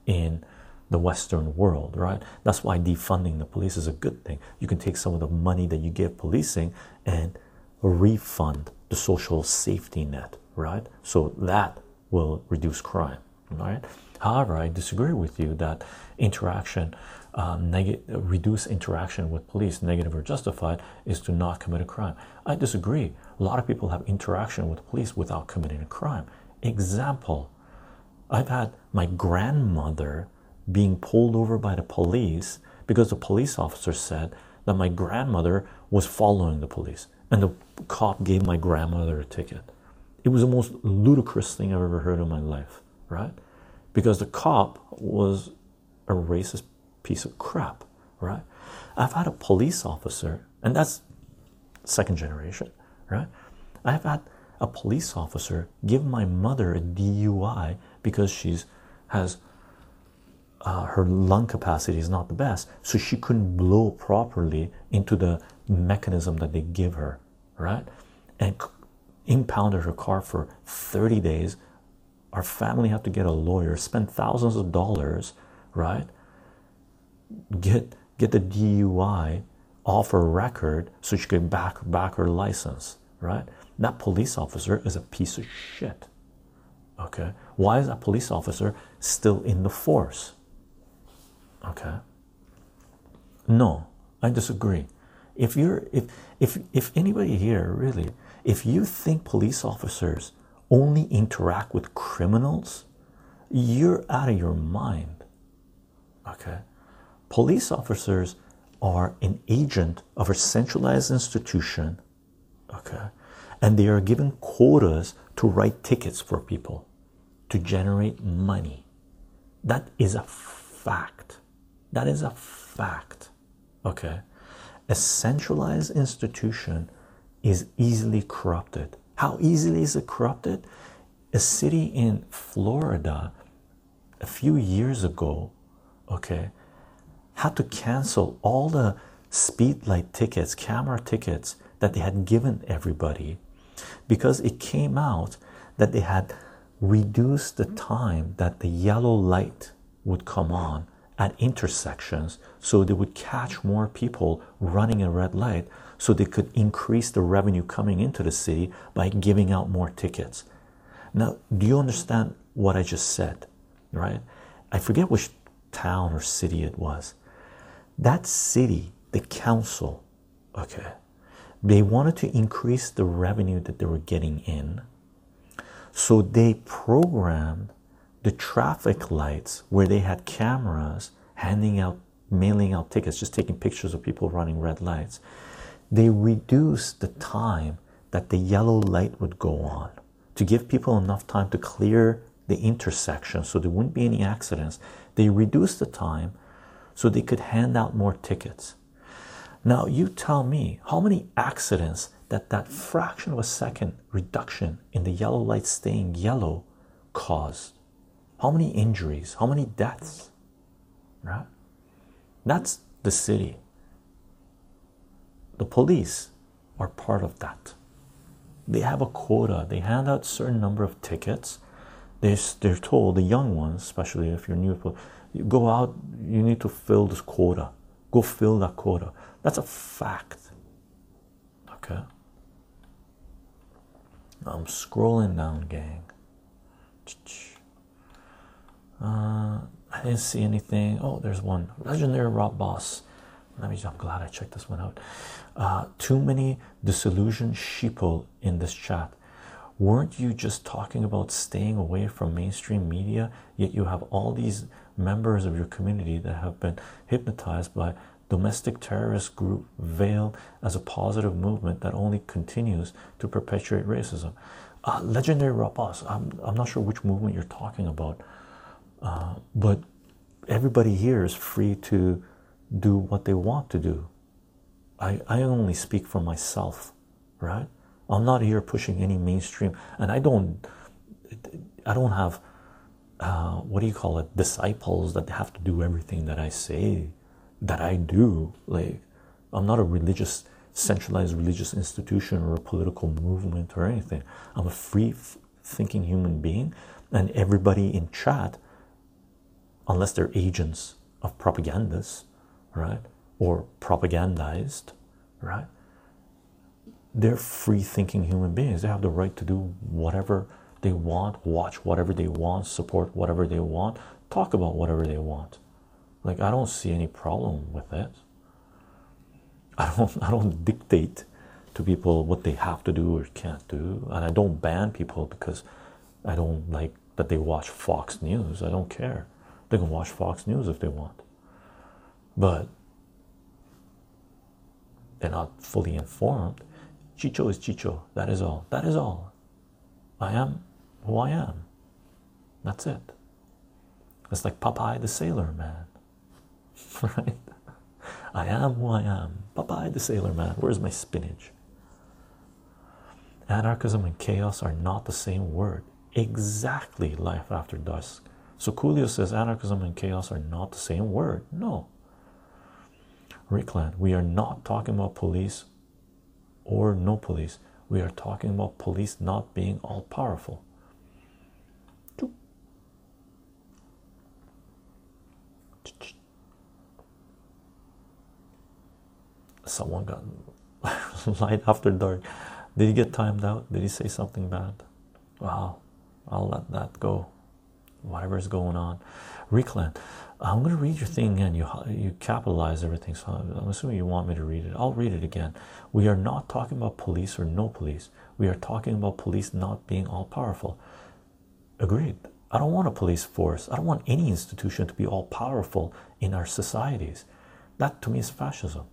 in the Western world, right? That's why defunding the police is a good thing. You can take some of the money that you give policing and refund the social safety net, right? So that will reduce crime, right? However, I disagree with you that interaction, um, reduce interaction with police, negative or justified, is to not commit a crime. I disagree. A lot of people have interaction with police without committing a crime. Example I've had my grandmother being pulled over by the police because the police officer said that my grandmother was following the police and the cop gave my grandmother a ticket. It was the most ludicrous thing I've ever heard in my life, right? Because the cop was a racist piece of crap, right? I've had a police officer, and that's second generation, right? I've had a police officer give my mother a DUI because she's has uh, her lung capacity is not the best, so she couldn't blow properly into the mechanism that they give her, right? And impounded her car for 30 days. Our family had to get a lawyer, spend thousands of dollars, right? Get get the DUI off her record so she could back back her license, right? That police officer is a piece of shit. Okay, why is that police officer still in the force? Okay, no, I disagree. If you're if if if anybody here really, if you think police officers only interact with criminals, you're out of your mind. Okay, police officers are an agent of a centralized institution. Okay, and they are given quotas to write tickets for people to generate money. That is a fact. That is a fact. Okay. A centralized institution is easily corrupted. How easily is it corrupted? A city in Florida a few years ago, okay, had to cancel all the speed light tickets, camera tickets that they had given everybody because it came out that they had reduced the time that the yellow light would come on at intersections so they would catch more people running a red light so they could increase the revenue coming into the city by giving out more tickets. Now, do you understand what I just said? Right? I forget which town or city it was. That city, the council, okay, they wanted to increase the revenue that they were getting in so they programmed the traffic lights where they had cameras handing out mailing out tickets just taking pictures of people running red lights they reduced the time that the yellow light would go on to give people enough time to clear the intersection so there wouldn't be any accidents. They reduced the time so they could hand out more tickets. Now you tell me how many accidents that that fraction of a second reduction in the yellow light staying yellow caused how many injuries? How many deaths? Right? That's the city. The police are part of that. They have a quota. They hand out certain number of tickets. They're, they're told the young ones especially if you're new you go out you need to fill this quota. Go fill that quota. That's a fact. Okay? I'm scrolling down, gang. Uh, I didn't see anything. Oh, there's one legendary rob boss. Let me. I'm glad I checked this one out. Uh, too many disillusioned sheeple in this chat. Weren't you just talking about staying away from mainstream media? Yet you have all these members of your community that have been hypnotized by domestic terrorist group veiled as a positive movement that only continues to perpetuate racism. Uh, legendary Rapaz, I'm, I'm not sure which movement you're talking about, uh, but everybody here is free to do what they want to do. I, I only speak for myself, right? I'm not here pushing any mainstream, and I don't I don't have uh, what do you call it disciples that have to do everything that I say that I do. Like I'm not a religious centralized religious institution or a political movement or anything. I'm a free thinking human being, and everybody in chat, unless they're agents of propagandists, right, or propagandized, right, they're free thinking human beings. They have the right to do whatever they want, watch whatever they want, support whatever they want, talk about whatever they want. Like I don't see any problem with it. I don't *laughs* I don't dictate to people what they have to do or can't do, and I don't ban people because I don't like that they watch Fox News. I don't care. They can watch Fox News if they want, but they're not fully informed. Chycho is Chycho. That is all. That is all. I am who I am. That's it. It's like Popeye the Sailor Man, *laughs* right? I am who I am. Popeye the Sailor Man. Where's my spinach? Anarchism and chaos are not the same word. Exactly, life after dusk. So Coolio says anarchism and chaos are not the same word. No. Rickland, we are not talking about police or no police. We are talking about police not being all powerful. Someone got *laughs* light after dark. Did he get timed out? Did he say something bad? Wow, I'll let that go. Whatever's going on. Reclan, I'm going to read your thing again. You you capitalize everything, so I'm assuming you want me to read it. I'll read it again. We are not talking about police or no police. We are talking about police not being all powerful. Agreed. I don't want a police force. I don't want any institution to be all powerful in our societies. That to me is fascism.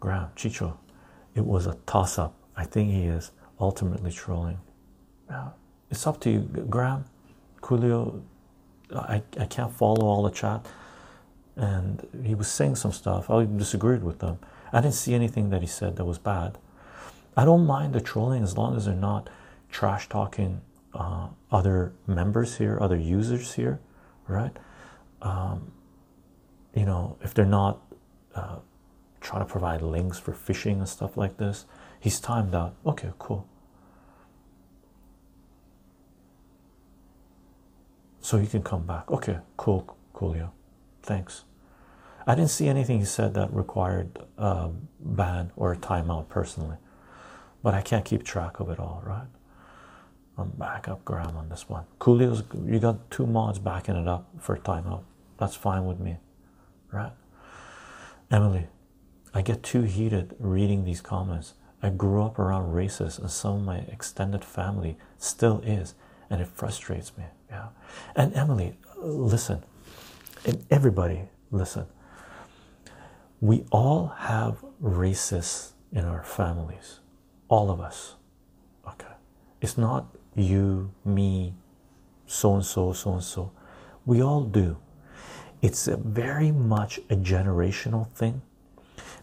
Graham, Chycho, it was a toss up. I think he is ultimately trolling. It's up to you, Graham, Coolio. I, I can't follow all the chat, and he was saying some stuff. I disagreed with them. I didn't see anything that he said that was bad. I don't mind the trolling as long as they're not trash talking uh, other members here, other users here, right? Um, you know, if they're not uh, trying to provide links for phishing and stuff like this, he's timed out. Okay, cool. So he can come back. Okay, cool, coolio. Thanks. I didn't see anything he said that required a ban or a timeout personally, but I can't keep track of it all, right? I'm back up Graham on this one. Coolio's you got two mods backing it up for timeout. That's fine with me, right? Emily, I get too heated reading these comments. I grew up around racists, and some of my extended family still is, and it frustrates me. Yeah, and Emily, listen, and everybody, listen. We all have racists in our families, all of us. Okay, it's not you, me, so and so, so and so. We all do. It's very much a generational thing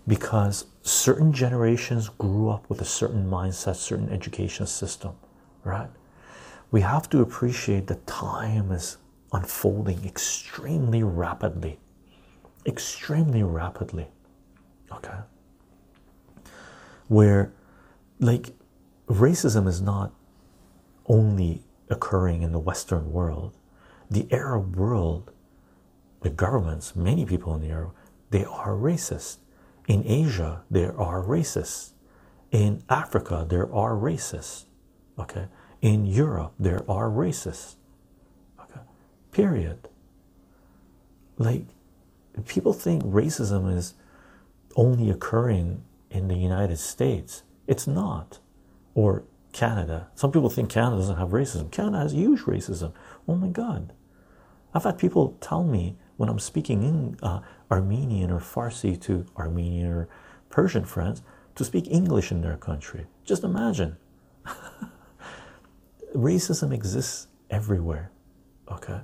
because certain generations grew up with a certain mindset, certain education system, right? We have to appreciate that time is unfolding extremely rapidly, extremely rapidly, okay? Where, like, racism is not only occurring in the Western world, the Arab world, the governments, many people in the Arab, they are racist. In Asia, there are racists. In Africa, there are racists. Okay. In Europe, there are racists. Okay. Period. Like, people think racism is only occurring in the United States. It's not. Or Canada. Some people think Canada doesn't have racism. Canada has huge racism. Oh my God. I've had people tell me when I'm speaking in uh, Armenian or Farsi to Armenian or Persian friends to speak English in their country. Just imagine. *laughs* racism exists everywhere. Okay.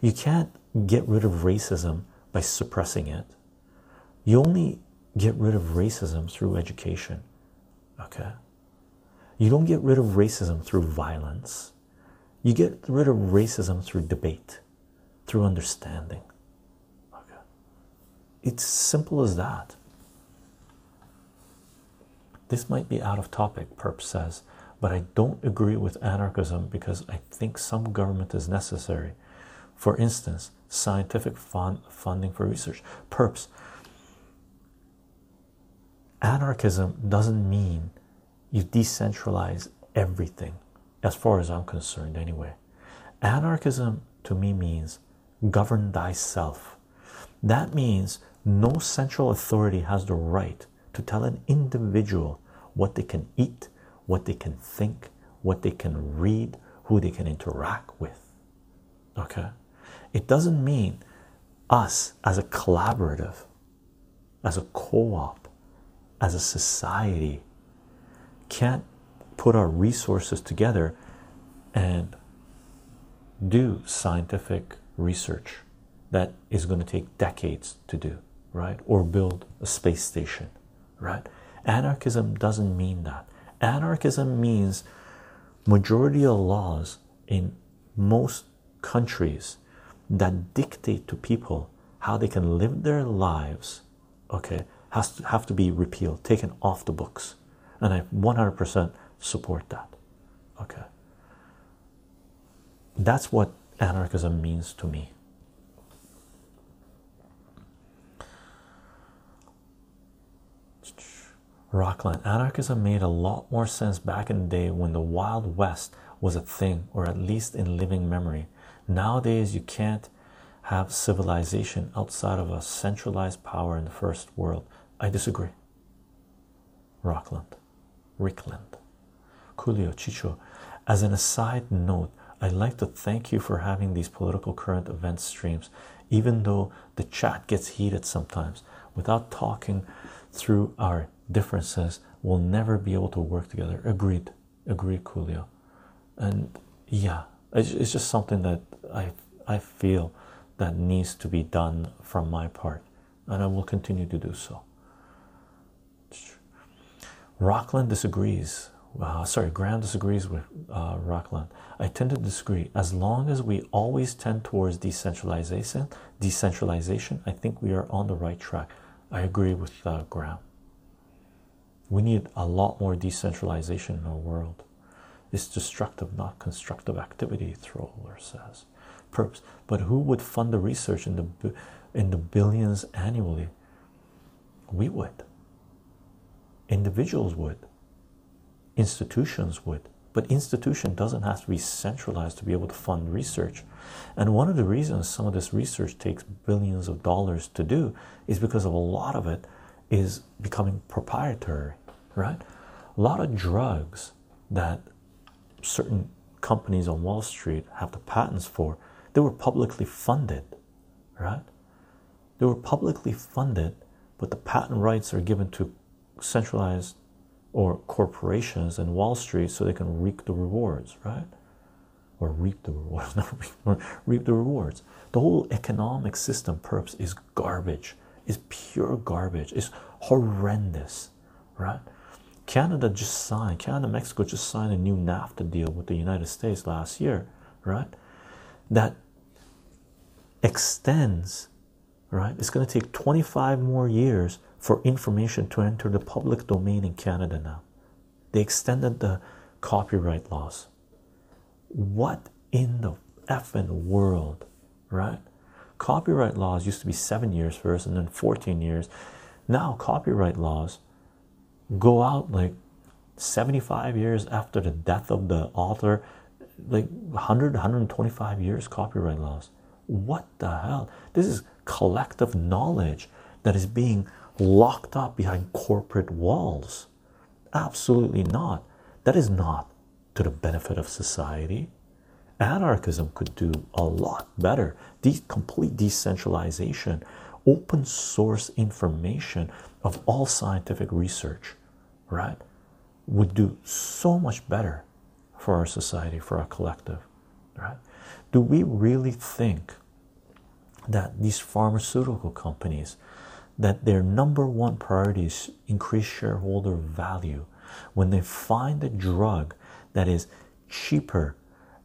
You can't get rid of racism by suppressing it. You only get rid of racism through education. Okay. You don't get rid of racism through violence. You get rid of racism through debate, through understanding. Okay. It's simple as that. This might be out of topic, Perp says, but I don't agree with anarchism because I think some government is necessary. For instance, scientific fund funding for research. Perps, anarchism doesn't mean you decentralize everything, as far as I'm concerned, anyway. Anarchism to me means govern thyself. That means no central authority has the right to tell an individual what they can eat, what they can think, what they can read, who they can interact with. Okay? It doesn't mean us as a collaborative, as a co op, as a society can't put our resources together and do scientific research that is going to take decades to do, right? Or build a space station, right? Anarchism doesn't mean that. Anarchism means majority of laws in most countries that dictate to people how they can live their lives, okay, has to have to be repealed, taken off the books. And I 100% support that. Okay. That's what anarchism means to me. Rockland anarchism made a lot more sense back in the day when the Wild West was a thing, or at least in living memory. Nowadays, you can't have civilization outside of a centralized power in the first world. I disagree. Rockland, Rickland, Coolio, Chycho. As an aside note, I'd like to thank you for having these political current event streams, even though the chat gets heated sometimes. Without talking through our differences, we'll never be able to work together. Agreed, agreed, Coolio. And yeah, it's just something that I I feel that needs to be done from my part, and I will continue to do so. Rockland disagrees. Uh, sorry, Graham disagrees with uh, Rockland. I tend to disagree. As long as we always tend towards decentralization, decentralization, I think we are on the right track. I agree with uh, Graham. We need a lot more decentralization in our world. It's destructive, not constructive activity, Thrower says. Perps, but who would fund the research in the in the billions annually? We would. Individuals would. Institutions would. But institution doesn't have to be centralized to be able to fund research. And one of the reasons some of this research takes billions of dollars to do is because of a lot of it is becoming proprietary, right? A lot of drugs that certain companies on Wall Street have the patents for, they were publicly funded, right? They were publicly funded, but the patent rights are given to centralized or corporations and Wall Street so they can reap the rewards, right? Or reap the rewards, *laughs* not reap, reap the rewards. The whole economic system, perps, is garbage, is pure garbage, It's horrendous, right? Canada just signed, Canada, Mexico just signed a new NAFTA deal with the United States last year, right? That extends, right? It's going to take 25 more years for information to enter the public domain in Canada now. They extended the copyright laws. What in the effing world, right? Copyright laws used to be seven years first and then 14 years. Now, copyright laws go out like 75 years after the death of the author, like 100, 125 years copyright laws. What the hell? This is collective knowledge that is being locked up behind corporate walls. Absolutely not. That is not to the benefit of society. Anarchism could do a lot better. The complete decentralization, open source information of all scientific research, right, would do so much better for our society, for our collective, right? Do we really think that these pharmaceutical companies that their number one priority is increase shareholder value when they find a drug that is cheaper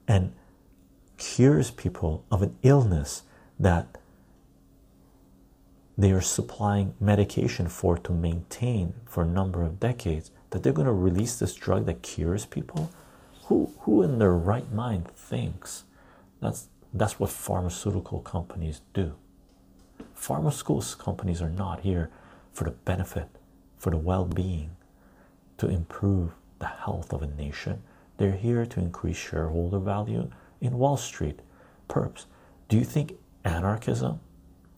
and cures people of an illness that they are supplying medication for to maintain for a number of decades that they're going to release this drug that cures people? Who who in their right mind thinks that's that's what pharmaceutical companies do? Pharmaceutical companies are not here for the benefit for the well-being to improve the health of a nation. They're here to increase shareholder value in wall street. Perps do you think anarchism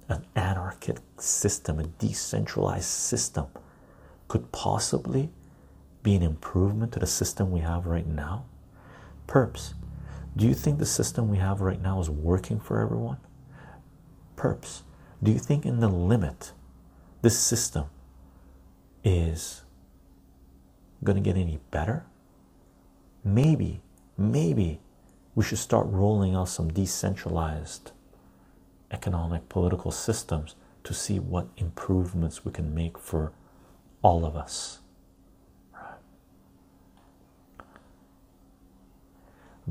an anarchic system a decentralized system could possibly be an improvement to the system we have right now? Perps do you think the system we have right now is working for everyone? Perps do you think in the limit this system is going to get any better? Maybe maybe we should start rolling out some decentralized economic political systems to see what improvements we can make for all of us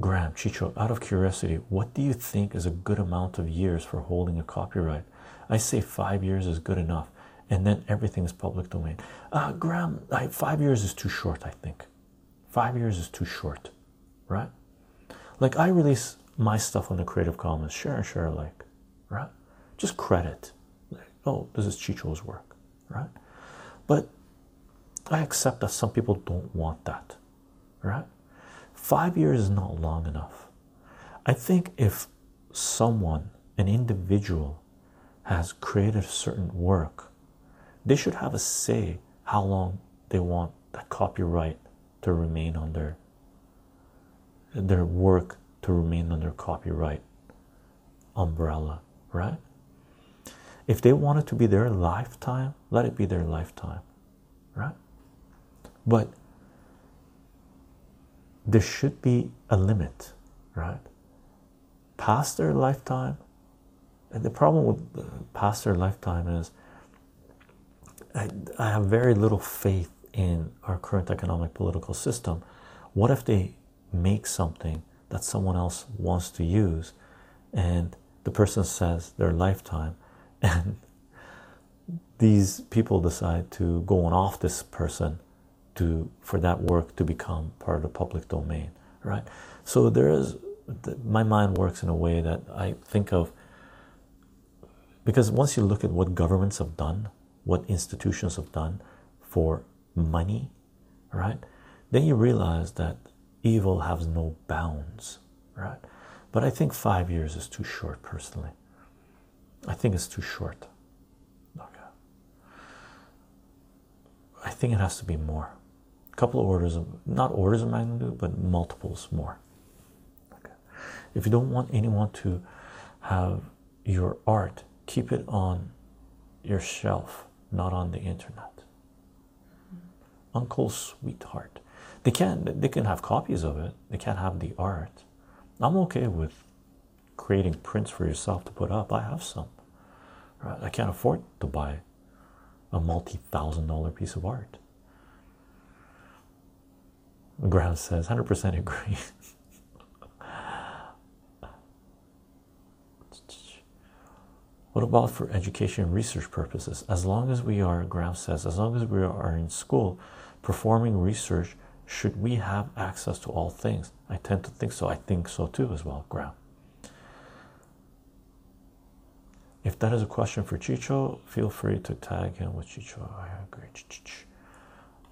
Graham Chycho, out of curiosity, what do you think is a good amount of years for holding a copyright? I say five years is good enough, and then everything is public domain. Uh, Graham, I, five years is too short, I think. Five years is too short, right? Like, I release my stuff on the Creative Commons, share and share alike, right? Just credit. Like, oh, this is Chycho's work, right? But I accept that some people don't want that, right? Five years is not long enough. I think if someone, an individual, has created a certain work, they should have a say how long they want that copyright to remain under their work to remain under copyright umbrella, right? If they want it to be their lifetime, let it be their lifetime, right? But there should be a limit, right? Past their lifetime, and the problem with uh, past their lifetime is I, I have very little faith in our current economic political system. What if they make something that someone else wants to use and the person says their lifetime *laughs* and these people decide to go on off this person to for that work to become part of the public domain right? So there is my mind works in a way that i think of because once you look at what governments have done what institutions have done for money right then you realize that evil has no bounds right? But i think five years is too short personally. I think it's too short. Okay. I think it has to be more. A couple of orders of not orders of magnitude but multiples more. Okay. If you don't want anyone to have your art keep it on your shelf not on the internet. Uncle sweetheart they can't they can have copies of it. They can't have the art. I'm okay with creating prints for yourself to put up. I have some right? I can't afford to buy a multi-thousand dollar piece of art. Graham says 100% agree. *laughs* What about for education and research purposes? As long as we are Graham says as long as we are in school performing research should we have access to all things? I tend to think so. I think so too as well Graham. If that is a question for Chycho feel free to tag him with Chycho. I agree.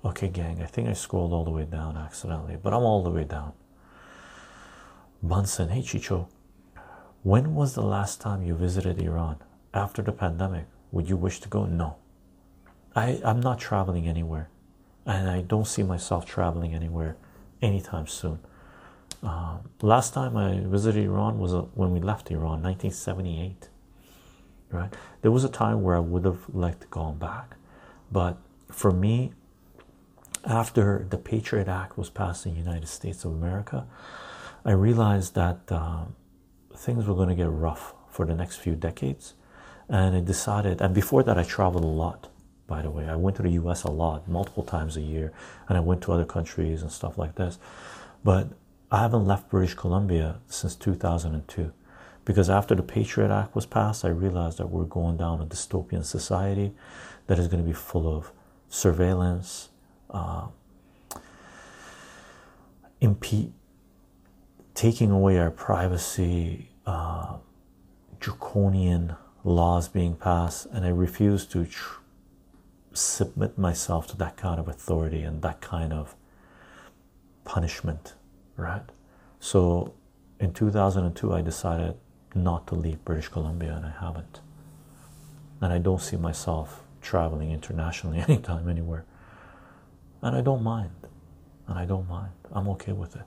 Okay gang I think I scrolled all the way down accidentally but I'm all the way down. Bunsen hey Chycho. When was the last time you visited Iran? After the pandemic would you wish to go? No. I I'm not traveling anywhere and I don't see myself traveling anywhere anytime soon. Uh, last time I visited Iran was uh, when we left Iran 1978 right? There was a time where I would have liked to go back. But for me after the Patriot Act was passed in the United States of America I realized that uh, things were going to get rough for the next few decades. And I decided, and before that, I traveled a lot, by the way. I went to the US a lot, multiple times a year, and I went to other countries and stuff like this. But I haven't left British Columbia since 2002 because after the Patriot Act was passed, I realized that we're going down a dystopian society that is going to be full of surveillance, uh, impede, taking away our privacy, uh, draconian laws being passed, and I refuse to submit myself to that kind of authority and that kind of punishment, right? So in 2002, I decided not to leave British Columbia, and I haven't. And I don't see myself traveling internationally *laughs* anytime, anywhere. And I don't mind. And I don't mind. I'm okay with it.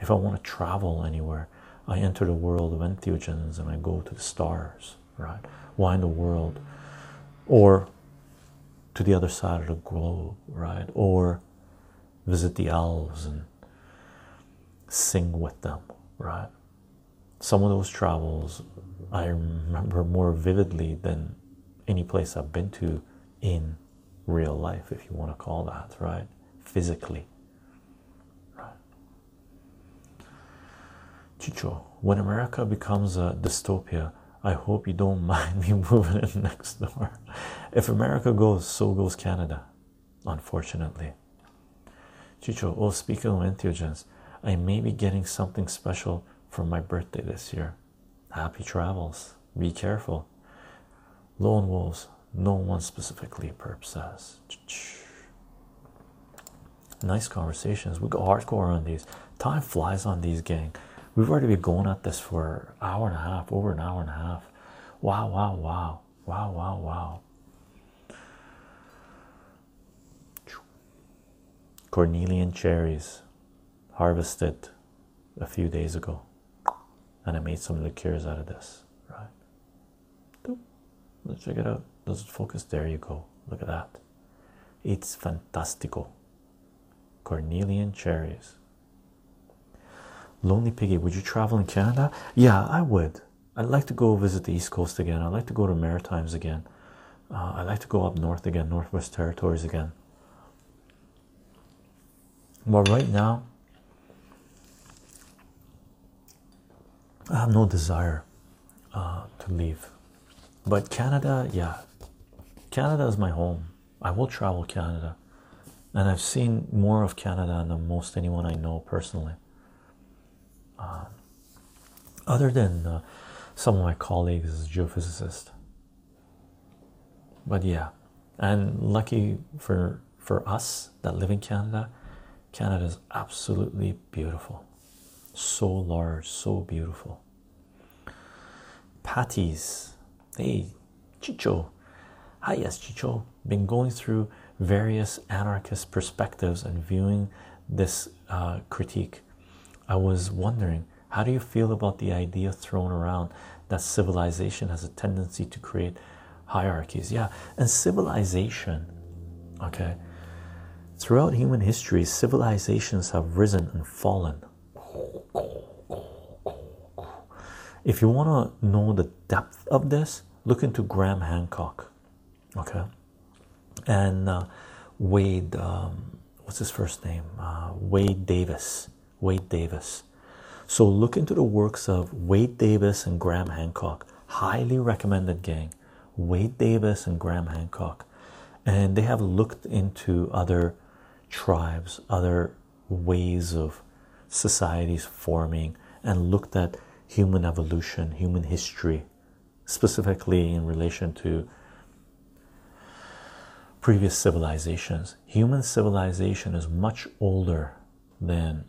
If I want to travel anywhere, I enter the world of entheogens and I go to the stars, right? Why in the world? Or to the other side of the globe, right? Or visit the elves and sing with them, right? Some of those travels I remember more vividly than any place I've been to in real life, if you want to call that, right? Physically? Chycho, when America becomes a dystopia, I hope you don't *laughs* mind me moving in next door. If America goes, so goes Canada, unfortunately. Chycho, oh, speaking of entheogens, I may be getting something special for my birthday this year. Happy travels. Be careful. Lone wolves, no one specifically, Perp says. Nice conversations. We go hardcore on these. Time flies on these, gang. We've already been going at this for an hour and a half, over an hour and a half. Wow, wow, wow. Wow, wow, wow. Cornelian cherries harvested a few days ago, and I made some liqueurs out of this. Right? Let's check it out. Does it focus? There you go. Look at that. It's fantastico. Cornelian cherries. Lonely Piggy, would you travel in Canada? Yeah, I would. I'd like to go visit the East Coast again. I'd like to go to Maritimes again. Uh, I'd like to go up north again, Northwest Territories again. But right now, I have no desire uh, to leave. But Canada, yeah, Canada is my home. I will travel Canada, and I've seen more of Canada than most anyone I know personally. Uh, other than uh, some of my colleagues as geophysicists. But yeah, and lucky for for us that live in Canada, Canada is absolutely beautiful. So large, so beautiful. Patties. Hey, Chycho. Hi, yes, Chycho. Been going through various anarchist perspectives and viewing this uh, critique. I was wondering, how do you feel about the idea thrown around that civilization has a tendency to create hierarchies? Yeah, and civilization, okay, throughout human history, civilizations have risen and fallen. If you want to know the depth of this, look into Graham Hancock, okay, and uh, Wade. Um, what's his first name? Uh, Wade Davis. Wade Davis. So look into the works of Wade Davis and Graham Hancock. Highly recommended, gang. Wade Davis and Graham Hancock, and they have looked into other tribes, other ways of societies forming, and looked at human evolution, human history, specifically in relation to previous civilizations. Human civilization is much older than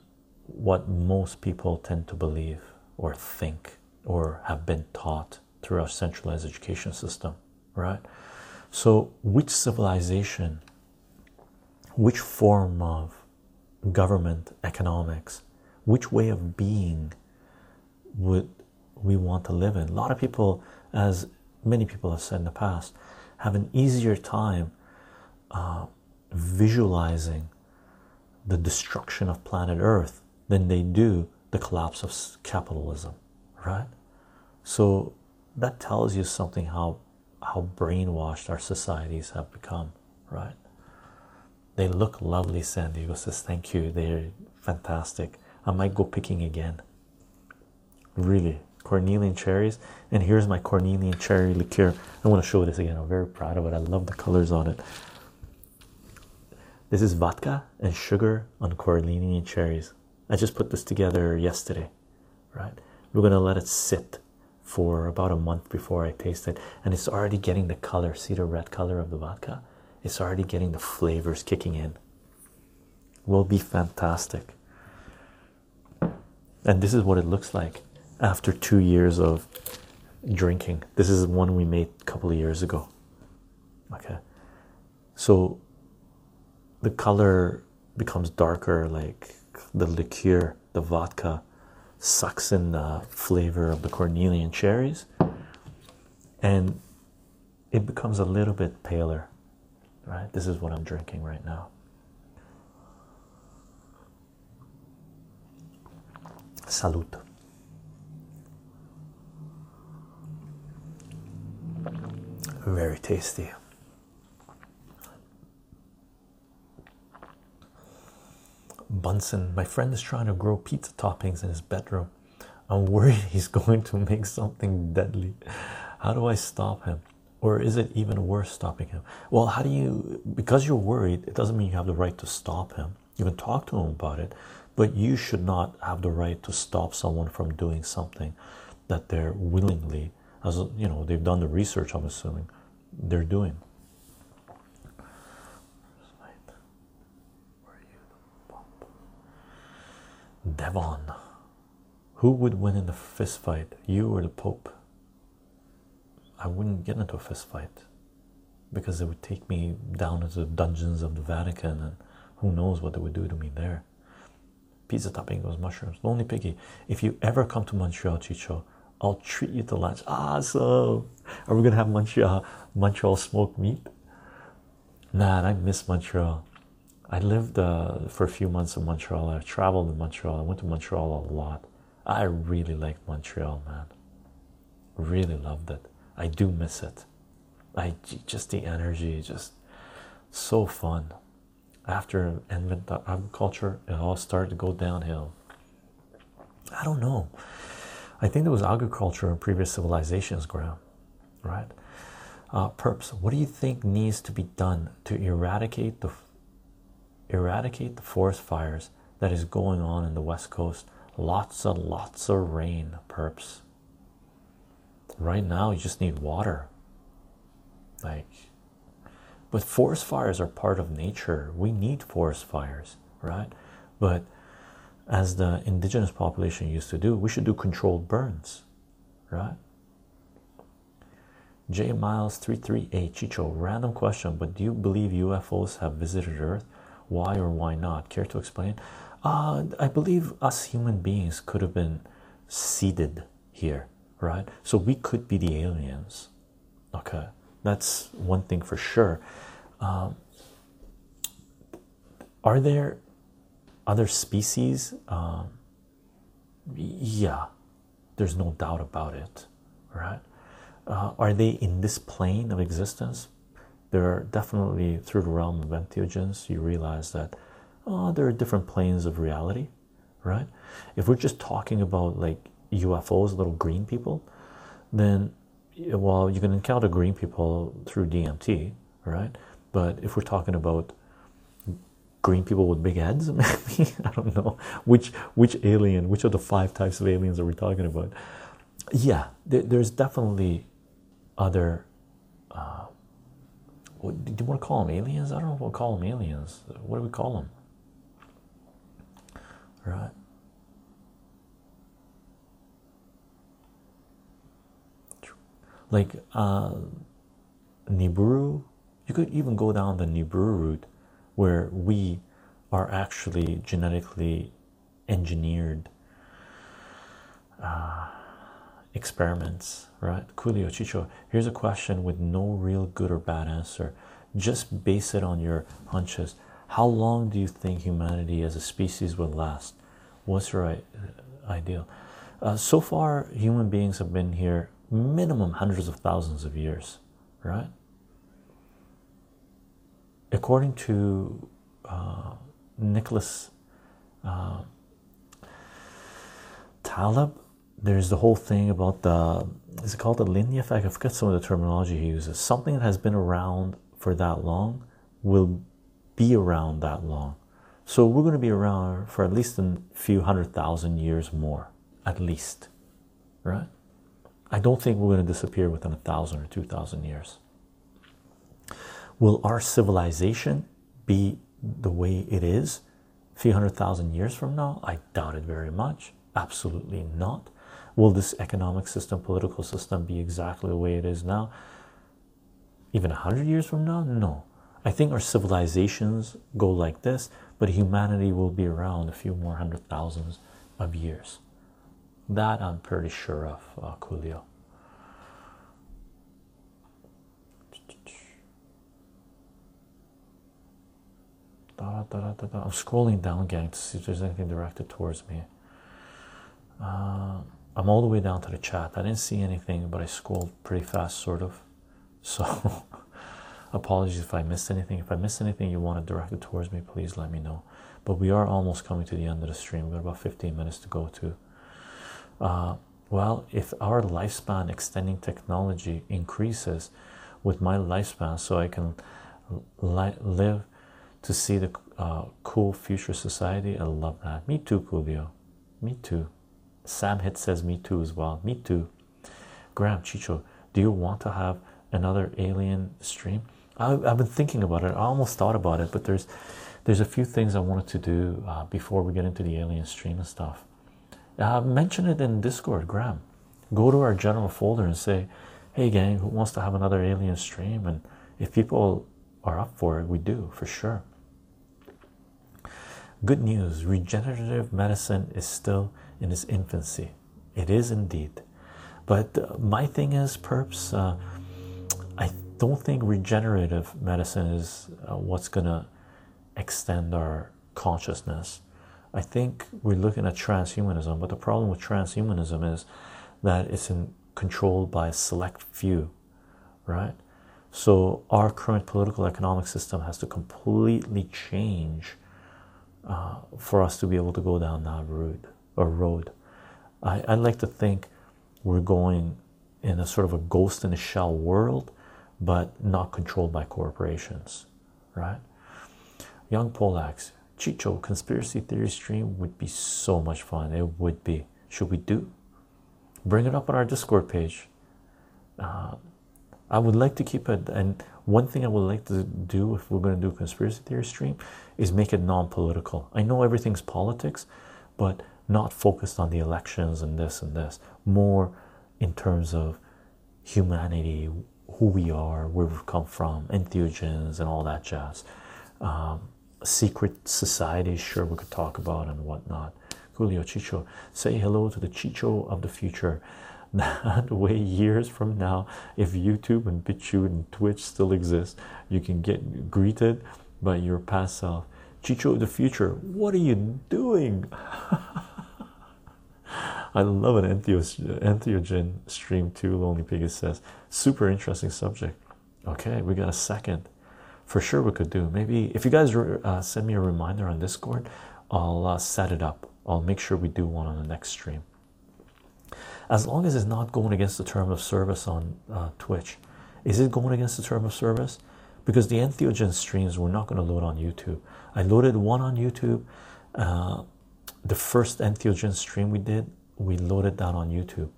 what most people tend to believe or think or have been taught through our centralized education system, right? So, which civilization, which form of government, economics, which way of being would we want to live in? A lot of people, as many people have said in the past, have an easier time uh, visualizing the destruction of planet Earth than they do the collapse of capitalism, right? So that tells you something how how brainwashed our societies have become, right? They look lovely, San Diego says, Thank you, they're fantastic. I might go picking again. Really, cornelian cherries. And here's my cornelian cherry liqueur. I want to show this again. I'm very proud of it. I love the colors on it. This is vodka and sugar on cornelian cherries. I just put this together yesterday, right? We're gonna let it sit for about a month before I taste it, and it's already getting the color. See the red color of the vodka? It's already getting the flavors kicking in. Will be fantastic. And this is what it looks like after two years of drinking. This is one we made a couple of years ago. Okay, so the color becomes darker, like the liqueur, the vodka sucks in the flavor of the cornelian cherries, and it becomes a little bit paler. Right, this is what I'm drinking right now. Salute. Very tasty. Bunsen, my friend is trying to grow pizza toppings in his bedroom. I'm worried *laughs* he's going to make something deadly. How do I stop him? Or is it even worse stopping him? Well, how do you, because you're worried, it doesn't mean you have the right to stop him. You can talk to him about it, but you should not have the right to stop someone from doing something that they're willingly, as you know, they've done the research, I'm assuming, they're doing. Devon, who would win in the fist fight, you or the Pope? I wouldn't get into a fist fight because it would take me down into the dungeons of the Vatican, and who knows what they would do to me there. Pizza topping those mushrooms. Lonely Piggy, if you ever come to Montreal, Chycho, I'll treat you to lunch. So are we gonna have Montreal Montreal smoked meat? Man, I miss Montreal. I lived uh, for a few months in Montreal. I traveled in Montreal. I went to Montreal a lot. I really liked Montreal, man. Really loved it. I do miss it. I just the energy, just so fun. After agriculture, it all started to go downhill. I don't know. I think there was agriculture in previous civilizations, Graham. Right? Uh, Perps, what do you think needs to be done to eradicate the eradicate the forest fires that is going on in the west coast. Lots and lots of rain, perps. Right now, you just need water. Like, but forest fires are part of nature. We need forest fires, right? But as the indigenous population used to do, we should do controlled burns, right? J Miles 338 Chycho, random question, but do you believe UFOs have visited Earth? Why or why not? Care to explain? Uh, I believe us human beings could have been seeded here, right? So we could be the aliens. Okay, that's one thing for sure. Um, are there other species? Um, yeah, there's no doubt about it, right? Uh, are they in this plane of existence? There are definitely through the realm of entheogens you realize that oh there are different planes of reality right? If we're just talking about like ufos little green people then well you can encounter green people through dmt right? But if we're talking about green people with big heads *laughs* maybe i don't know which which alien which of the five types of aliens are we talking about? Yeah there, there's definitely other uh, what, do you want to call them aliens? I don't know we'll call them aliens. What do we call them? Right. Like uh, Nibiru, you could even go down the Nibiru route where we are actually genetically engineered. Uh, experiments, right? Coolio Chycho, here's a question with no real good or bad answer. Just base it on your hunches. How long do you think humanity as a species will last? What's your ideal? Uh, so far, human beings have been here minimum hundreds of thousands of years, right? According to uh, Nicholas uh, Taleb, there's the whole thing about the is it called the Lindy effect? I forget some of the terminology he uses. Something that has been around for that long will be around that long. So we're going to be around for at least a few hundred thousand years more, at least, right? I don't think we're going to disappear within a thousand or two thousand years. Will our civilization be the way it is a few hundred thousand years from now? I doubt it very much. Absolutely not. Will this economic system, political system be exactly the way it is now? Even a hundred years from now? No. I think our civilizations go like this, but humanity will be around a few more hundred thousands of years. That I'm pretty sure of, uh, Coolio. I'm scrolling down, gang, to see if there's anything directed towards me. Uh, I'm all the way down to the chat. I didn't see anything, but I scrolled pretty fast, sort of. So, *laughs* apologies if I missed anything. If I missed anything you want to direct it towards me, please let me know. But we are almost coming to the end of the stream. We've got about 15 minutes to go to. Uh, well, if our lifespan extending technology increases with my lifespan, so I can li live to see the uh, cool future society, I love that. Me too, Coolio. Me too. Sam Hit says me too as well. Me too. Graham Chycho, do you want to have another alien stream? I, have been thinking about it. I almost thought about it, but there's there's a few things I wanted to do uh, before we get into the alien stream and stuff. Uh, mention it in Discord, Graham. Go to our general folder and say, "Hey, gang, who wants to have another alien stream?" And if people are up for it, we do for sure. Good news: regenerative medicine is still in its infancy. It is indeed. But uh, my thing is, perps, uh, I don't think regenerative medicine is uh, what's going to extend our consciousness. I think we're looking at transhumanism, but the problem with transhumanism is that it's in, controlled by a select few, right? So our current political economic system has to completely change uh, for us to be able to go down that route or road. I, I like to think we're going in a sort of a ghost in a shell world, but not controlled by corporations, right? Young Polacks, Chycho conspiracy theory stream would be so much fun. It would be. Should we do? Bring it up on our Discord page. Uh, I would like to keep it, and one thing I would like to do if we're going to do a conspiracy theory stream is make it non-political. I know everything's politics, but not focused on the elections and this and this, more in terms of humanity, who we are, where we've come from, entheogens, and all that jazz. Um, secret societies, sure, we could talk about and whatnot. Julio Chycho, say hello to the Chycho of the future. *laughs* That way, years from now, if YouTube and BitChute and Twitch still exist, you can get greeted by your past self. Chycho of the future, what are you doing? *laughs* I love an entheogen stream too. Lonely Piggy says, super interesting subject. Okay, we got a second. For sure, we could do. Maybe if you guys uh, send me a reminder on Discord, I'll uh, set it up. I'll make sure we do one on the next stream. As long as it's not going against the term of service on uh, Twitch. Is it going against the term of service? Because the entheogen streams we're not going to load on YouTube. I loaded one on YouTube. Uh, the first entheogen stream we did, we loaded that on YouTube,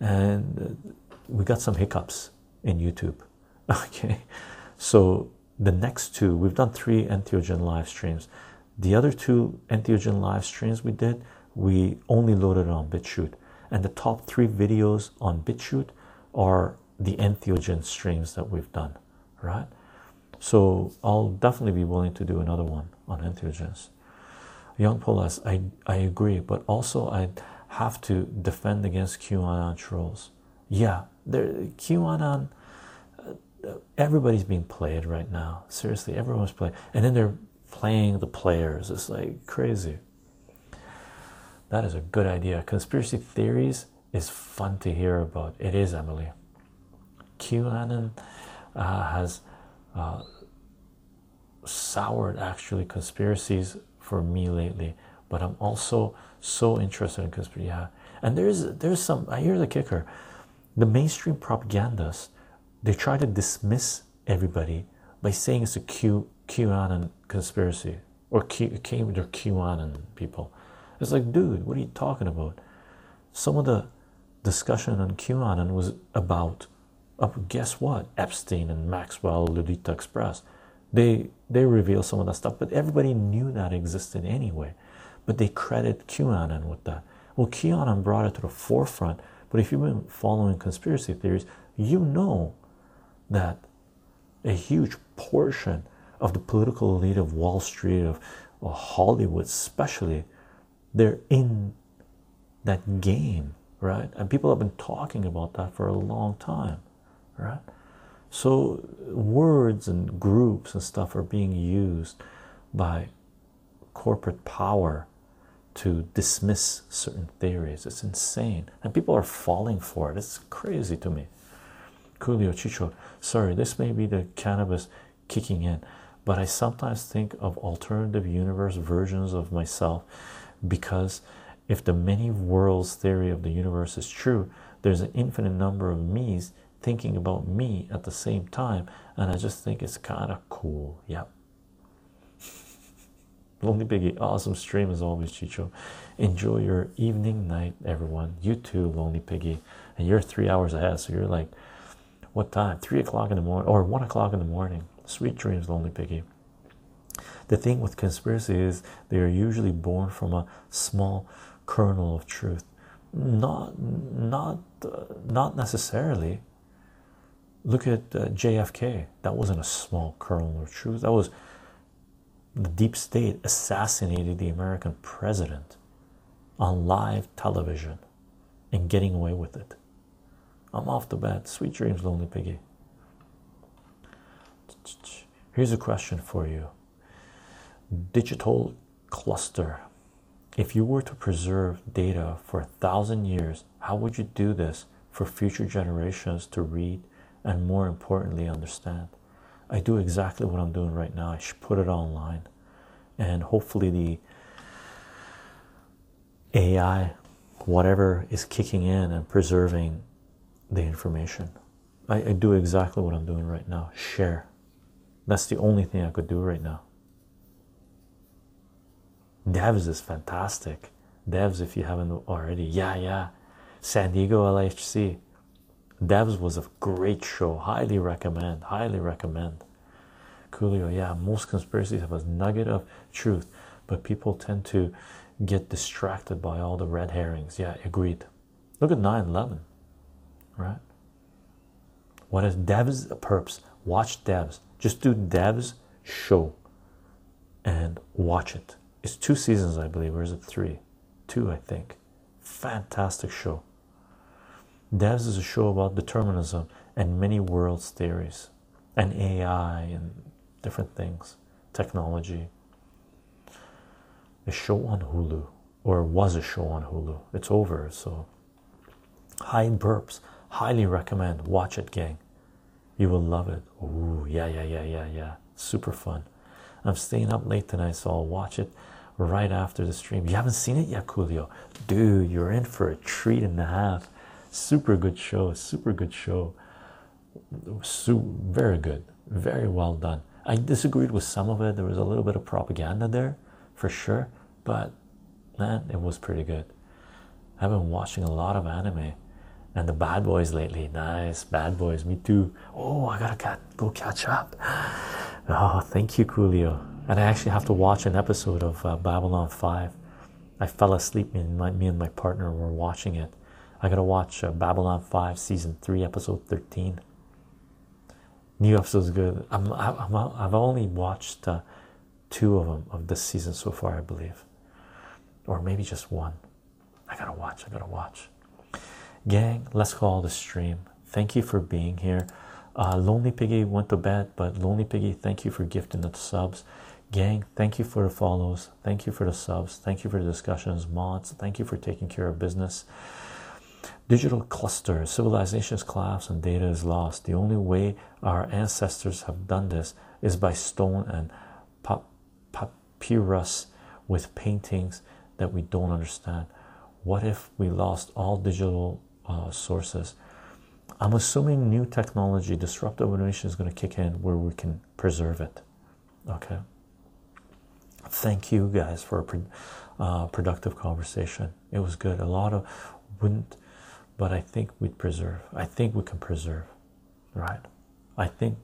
and uh, we got some hiccups in YouTube. *laughs* Okay, so the next two, we've done three entheogen live streams. The other two entheogen live streams we did, we only loaded on BitChute, and the top three videos on BitChute are the entheogen streams that we've done, right? So I'll definitely be willing to do another one on entheogens. Young Polas, I I agree, but also I have to defend against QAnon trolls. Yeah, there QAnon. Uh, everybody's being played right now. Seriously, everyone's playing, and then they're playing the players. It's like crazy. That is a good idea. Conspiracy theories is fun to hear about. It is Emily. QAnon uh, has uh, soured actually conspiracies for me lately, but I'm also so interested in conspiracy. Yeah, and there's there's some. I hear the kicker. The mainstream propagandists they try to dismiss everybody by saying it's a Q QAnon conspiracy or Q, Q they're QAnon people. It's like, dude, what are you talking about? Some of the discussion on QAnon was about, uh, guess what? Epstein and Maxwell, Lolita Express. They they reveal some of that stuff, but everybody knew that existed anyway. But they credit QAnon with that. Well, QAnon brought it to the forefront. But if you've been following conspiracy theories, you know that a huge portion of the political elite of Wall Street, of, of Hollywood, especially, they're in that game, right? And people have been talking about that for a long time, right? So words and groups and stuff are being used by corporate power to dismiss certain theories. It's insane, and people are falling for it. It's crazy to me. Coolio Chycho, sorry, this may be the cannabis kicking in, but I sometimes think of alternative universe versions of myself because if the many worlds theory of the universe is true, there's an infinite number of me's thinking about me at the same time, and I just think it's kind of cool. Yep. Lonely Biggie, awesome stream as always, Chycho. Enjoy your evening, night, everyone. You too, Lonely Piggy. And you're three hours ahead, so you're like, what time? Three o'clock in the morning, or one o'clock in the morning. Sweet dreams, Lonely Piggy. The thing with conspiracy is they are usually born from a small kernel of truth. Not, not, uh, not necessarily. Look at uh, JFK. That wasn't a small kernel of truth. That was the deep state assassinated the American president on live television and getting away with it. I'm off the bat. Sweet dreams, lonely piggy. Here's a question for you Digital cluster. If you were to preserve data for a thousand years, how would you do this for future generations to read and, more importantly, understand? I do exactly what I'm doing right now. I should put it online, and hopefully, the AI, whatever is kicking in and preserving the information. I, I do exactly what I'm doing right now share. That's the only thing I could do right now. Devs is fantastic. Devs, if you haven't already, yeah, yeah. San Diego LHC. Devs was a great show. Highly recommend. Highly recommend. Coolio, yeah. Most conspiracies have a nugget of truth, but people tend to get distracted by all the red herrings. Yeah, agreed. Look at 9 11, right? What is devs perps? Watch devs. Just do devs show and watch it. It's two seasons, I believe, or is it three? Two, I think. Fantastic show. Devs is a show about determinism and many worlds theories and AI and different things, technology. A show on Hulu, or was a show on Hulu. It's over, so Hide Burps, highly recommend. Watch it, gang. You will love it. Ooh, yeah, yeah, yeah, yeah, yeah. Super fun. I'm staying up late tonight, so I'll watch it right after the stream. You haven't seen it yet, Coolio? Dude, you're in for a treat and a half. Super good show. Super good show. So, very good. Very well done. I disagreed with some of it. There was a little bit of propaganda there, for sure. But man, it was pretty good. I've been watching a lot of anime and the bad boys lately. Nice, bad boys. Me too. Oh, I gotta go catch up. Oh, thank you, Coolio. And I actually have to watch an episode of uh, Babylon 5. I fell asleep, and, my, me and my partner were watching it. I gotta watch uh, Babylon 5, season 3, episode 13. New episode's good. I'm, I'm, I've only watched uh, two of them of this season so far, I believe, or maybe just one. I gotta watch, I gotta watch. Gang, let's call the stream. Thank you for being here. Uh, Lonely Piggy went to bed, but Lonely Piggy, thank you for gifting the subs. Gang, thank you for the follows. Thank you for the subs. Thank you for the discussions, mods. Thank you for taking care of business. Digital cluster, civilizations collapse and data is lost. The only way our ancestors have done this is by stone and papyrus with paintings that we don't understand. What if we lost all digital uh, sources? I'm assuming new technology, disruptive innovation, is going to kick in where we can preserve it. Okay. Thank you guys for a uh, productive conversation. It was good. A lot of wouldn't, but I think we'd preserve. I think we can preserve, right? I think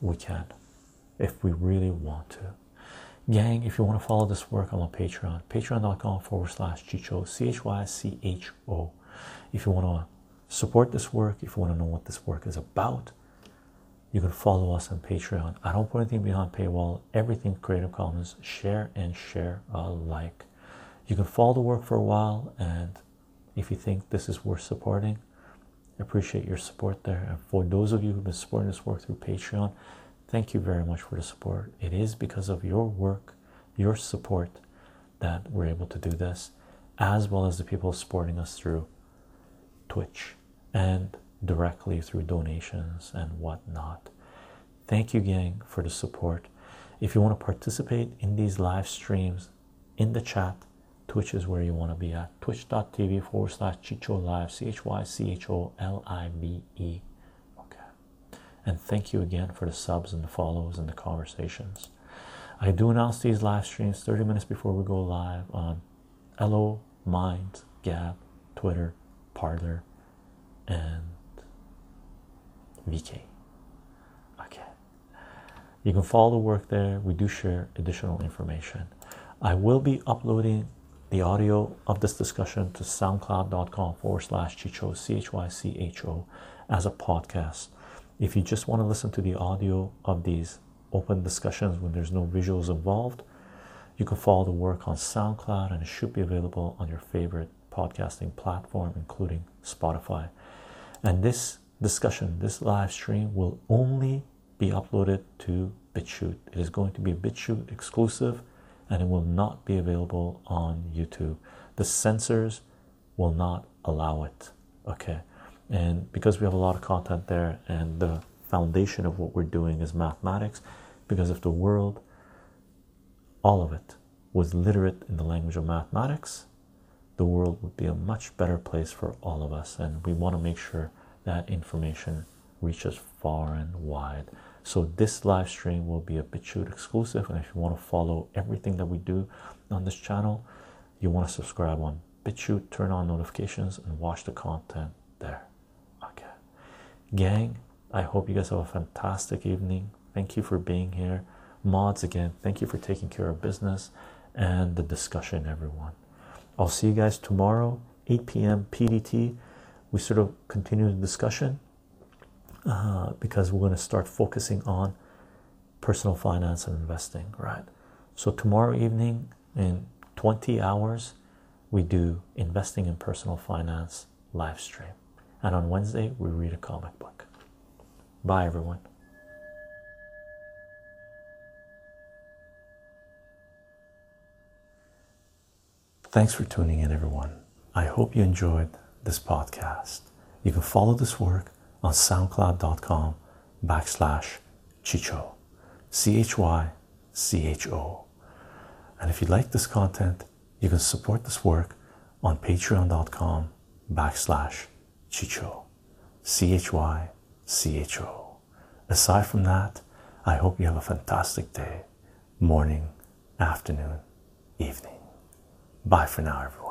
we can if we really want to. Gang, if you want to follow this work, I'm on Patreon. Patreon.com forward slash Chycho, C H Y C H O. If you want to support this work, if you want to know what this work is about, you can follow us on Patreon. I don't put anything behind paywall, everything Creative Commons, share and share alike. You can follow the work for a while, and if you think this is worth supporting, I appreciate your support there. And for those of you who've been supporting this work through Patreon, thank you very much for the support. It is because of your work, your support, that we're able to do this, as well as the people supporting us through Twitch and directly through donations and whatnot. Thank you, gang, for the support. If you want to participate in these live streams in the chat, Twitch is where you want to be at. Twitch.tv forward slash Chycho Live, C H Y C H O L I V E. Okay. And thank you again for the subs and the follows and the conversations. I do announce these live streams 30 minutes before we go live on Ello, Mind, Gab, Twitter, Parler, and VK. Okay. You can follow the work there. We do share additional information. I will be uploading the audio of this discussion to soundcloud.com forward slash Chycho, C H Y C H O, as a podcast. If you just want to listen to the audio of these open discussions when there's no visuals involved, you can follow the work on SoundCloud and it should be available on your favorite podcasting platform, including Spotify. And this discussion, this live stream will only be uploaded to BitChute. It is going to be a BitChute exclusive and it will not be available on YouTube. The censors will not allow it. Okay, and because we have a lot of content there, and the foundation of what we're doing is mathematics, because if the world, all of it, was literate in the language of mathematics, the world would be a much better place for all of us, and we want to make sure that information reaches far and wide. So this live stream will be a BitChute exclusive, and if you want to follow everything that we do on this channel, you want to subscribe on BitChute, turn on notifications, and watch the content there. Okay, gang. I hope you guys have a fantastic evening. Thank you for being here, mods. Again, thank you for taking care of business and the discussion, everyone. I'll see you guys tomorrow, 8 p.m. PDT. We sort of continue the discussion uh, because we're going to start focusing on personal finance and investing, right? So, tomorrow evening in 20 hours, we do investing in personal finance live stream, and on Wednesday, we read a comic book. Bye, everyone. Thanks for tuning in, everyone. I hope you enjoyed this podcast. You can follow this work on soundcloud.com backslash chycho C H Y C H O. And if you like this content, you can support this work on patreon.com backslash chycho C H Y C H O. Aside from that, I hope you have a fantastic day, morning, afternoon, evening. Bye for now, everyone.